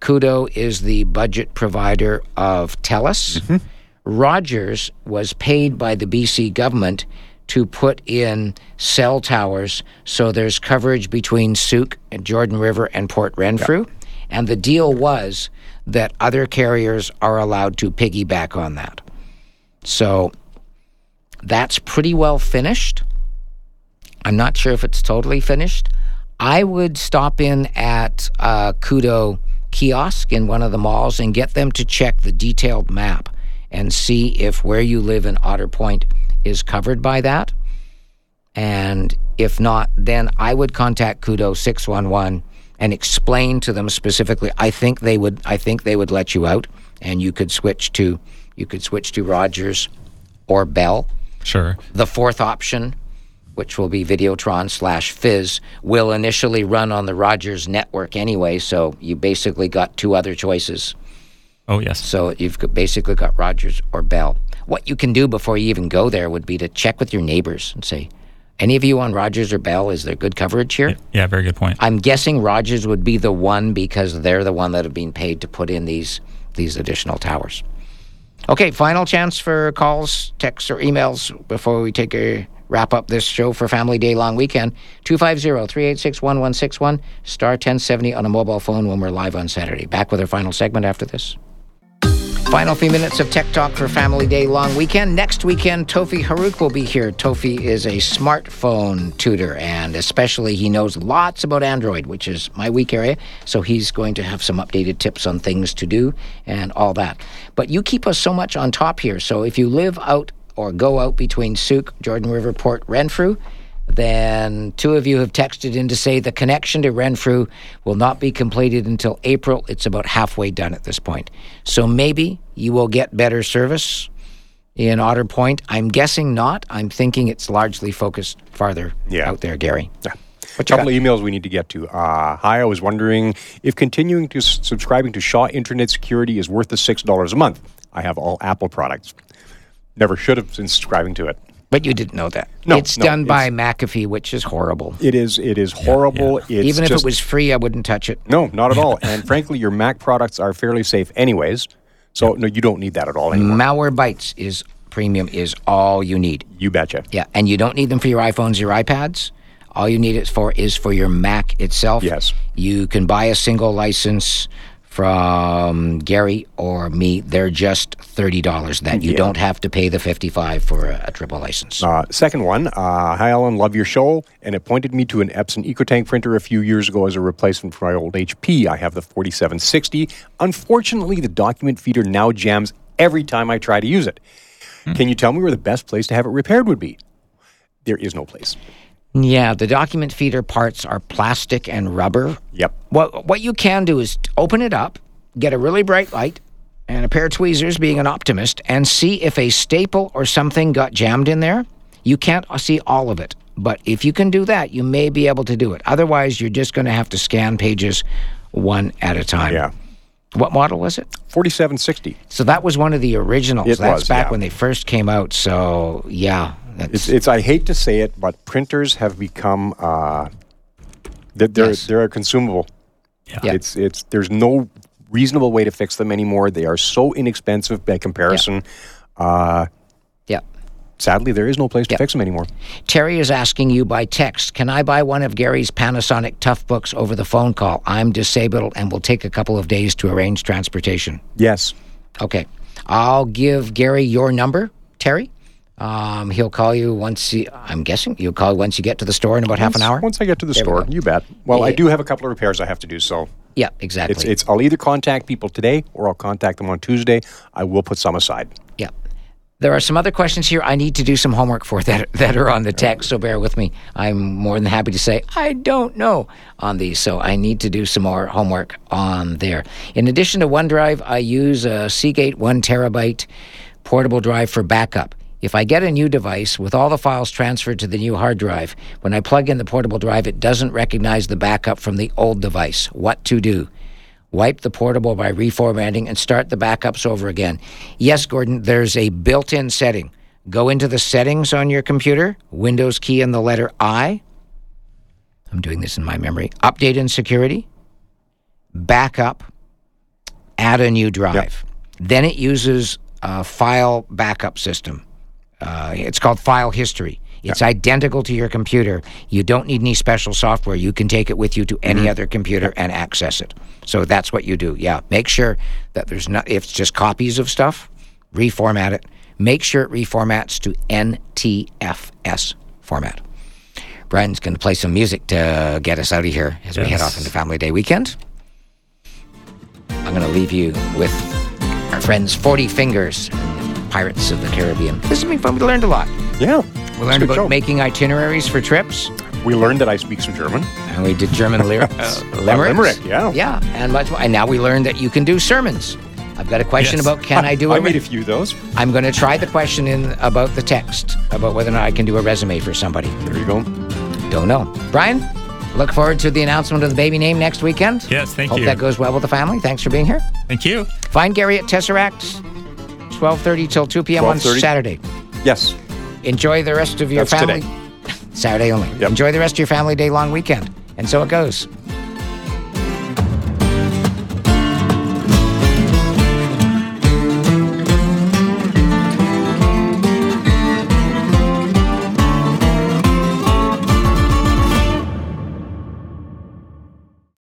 Koodo is the budget provider of TELUS. Mm-hmm. Rogers was paid by the BC government to put in cell towers so there's coverage between Sooke and Jordan River and Port Renfrew. And the deal was that other carriers are allowed to piggyback on that. So that's pretty well finished. I'm not sure if it's totally finished. I would stop in at uh, Koodo kiosk in one of the malls and get them to check the detailed map and see if where you live in Otter Point is covered by that. And if not, then I would contact Koodo 611 and explain to them specifically. I think they would. I think they would let you out, and you could switch to you could switch to Rogers or Bell. Sure. The fourth option, which will be Videotron slash Fizz, will initially run on the Rogers network anyway. So you basically got two other choices. Oh, yes. So you've basically got Rogers or Bell. What you can do before you even go there would be to check with your neighbors and say, Any of you on Rogers or Bell? Is there good coverage here? Yeah, very good point. I'm guessing Rogers would be the one because they're the one that have been paid to put in these these additional towers. Okay, final chance for calls, texts, or emails before we take a wrap up this show for Family Day long weekend. 250-386-1161, star 1070 on a mobile phone when we're live on Saturday. Back with our final segment after this. Final few minutes of Tech Talk for Family Day long weekend. Next weekend, Tofi Haruk will be here. Tofi is a smartphone tutor, and especially he knows lots about Android, which is my weak area. So he's going to have some updated tips on things to do and all that. But you keep us so much on top here. So if you live out or go out between Sooke, Jordan River, Port, Renfrew, then two of you have texted in to say the connection to Renfrew will not be completed until April. It's about halfway done at this point. So maybe you will get better service in Otter Point. I'm guessing not. I'm thinking it's largely focused farther Yeah. out there, Gary. Yeah. What A couple of emails we need to get to. Uh, hi, I was wondering if continuing to s- subscribing to Shaw Internet Security is worth the six dollars a month. I have all Apple products. Never should have been subscribing to it. But you didn't know that. No, it's no, done by McAfee, which is horrible. It is. It is horrible. It's Even if just- it was free, I wouldn't touch it. no, not at all. [LAUGHS] and frankly, your Mac products are fairly safe, anyways. So no, you don't need that at all anymore. Malwarebytes is premium is all you need. You betcha. Yeah, and you don't need them for your iPhones, your iPads. All you need it for is for your Mac itself. Yes. You can buy a single license from Gary or me. They're just thirty dollars. That you Yeah. don't have to pay the fifty-five for a, a triple license. Uh, second one, uh, hi Alan, love your show, and it pointed me to an Epson EcoTank printer a few years ago as a replacement for my old HP. I have the 4760. Unfortunately, the document feeder now jams every time I try to use it. Can you tell me where the best place to have it repaired would be? There is no place. Yeah, the document feeder parts are plastic and rubber. Yep. What what you can do is open it up, get a really bright light and a pair of tweezers, being an optimist, and see if a staple or something got jammed in there. You can't uh, see all of it, but if you can do that, you may be able to do it. Otherwise, you're just going to have to scan pages one at a time. Yeah. What model was it? 4760. So that was one of the originals. It That's was, back yeah. when they first came out. So yeah, that's, It's, it's. I hate to say it, but printers have become. Uh, they're they're, Yes. they're a consumable. Yeah. It's it's. There's no reasonable way to fix them anymore. They are so inexpensive by comparison. Uh, yeah. sadly, there is no place to Yeah. fix them anymore. Terry is asking you by text, can I buy one of Gary's Panasonic Toughbooks over the phone call? I'm disabled and will take a couple of days to arrange transportation. Yes. Okay. I'll give Gary your number, Terry. Um, he'll call you once he, I'm guessing you'll call once you get to the store in about half an hour. Once I get to the There store, you bet. Well, I do have a couple of repairs I have to do, so Yeah, exactly. it's it's. I'll either contact people today or I'll contact them on Tuesday. I will put some aside. Yeah. There are some other questions here I need to do some homework for [LAUGHS] that that are on the text, so bear with me. I'm more than happy to say I don't know on these, so I need to do some more homework on there. In addition to OneDrive, I use a Seagate 1 terabyte portable drive for backup. If I get a new device with all the files transferred to the new hard drive, when I plug in the portable drive, it doesn't recognize the backup from the old device. What to do? wipe the portable by reformatting, and start the backups over again. Yes, Gordon, there's a built in setting. Go into the settings on your computer, Windows key and the letter I. I'm doing this in my memory. Update and security, backup, add a new drive. Then it uses a file backup system. Uh, it's called file history. It's identical to your computer. You don't need any special software. You can take it with you to any other computer and access it. So that's what you do. Yeah. Make sure that there's not, if it's just copies of stuff, reformat it. Make sure it reformats to NTFS format. Brian's going to play some music to get us out of here as we head off into Family Day weekend. I'm going to leave you with our friends 40 Fingers, Pirates of the Caribbean. This has been fun. We learned a lot. Yeah. We learned about making itineraries for trips, We learned that I speak some German. and we did German [LAUGHS] lyr- uh, limericks. limerick, yeah. Yeah, and much more. And now we learned that you can do sermons. I've got a question Yes. about can [LAUGHS] I do I a made a few of those. I'm going to try the question in about the text about whether or not I can do a resume for somebody. There you go. Don't know. Brian, look forward to the announcement of the baby name next weekend. Yes, thank Hope you. Hope that goes well with the family. Thanks for being here. Thank you. Find Gary at Tesseract, 12:30 till 2 p.m. on 12:30. Saturday. Yes. Enjoy the rest of your That's family. today. Saturday only. Enjoy the rest of your family day long weekend. And so it goes.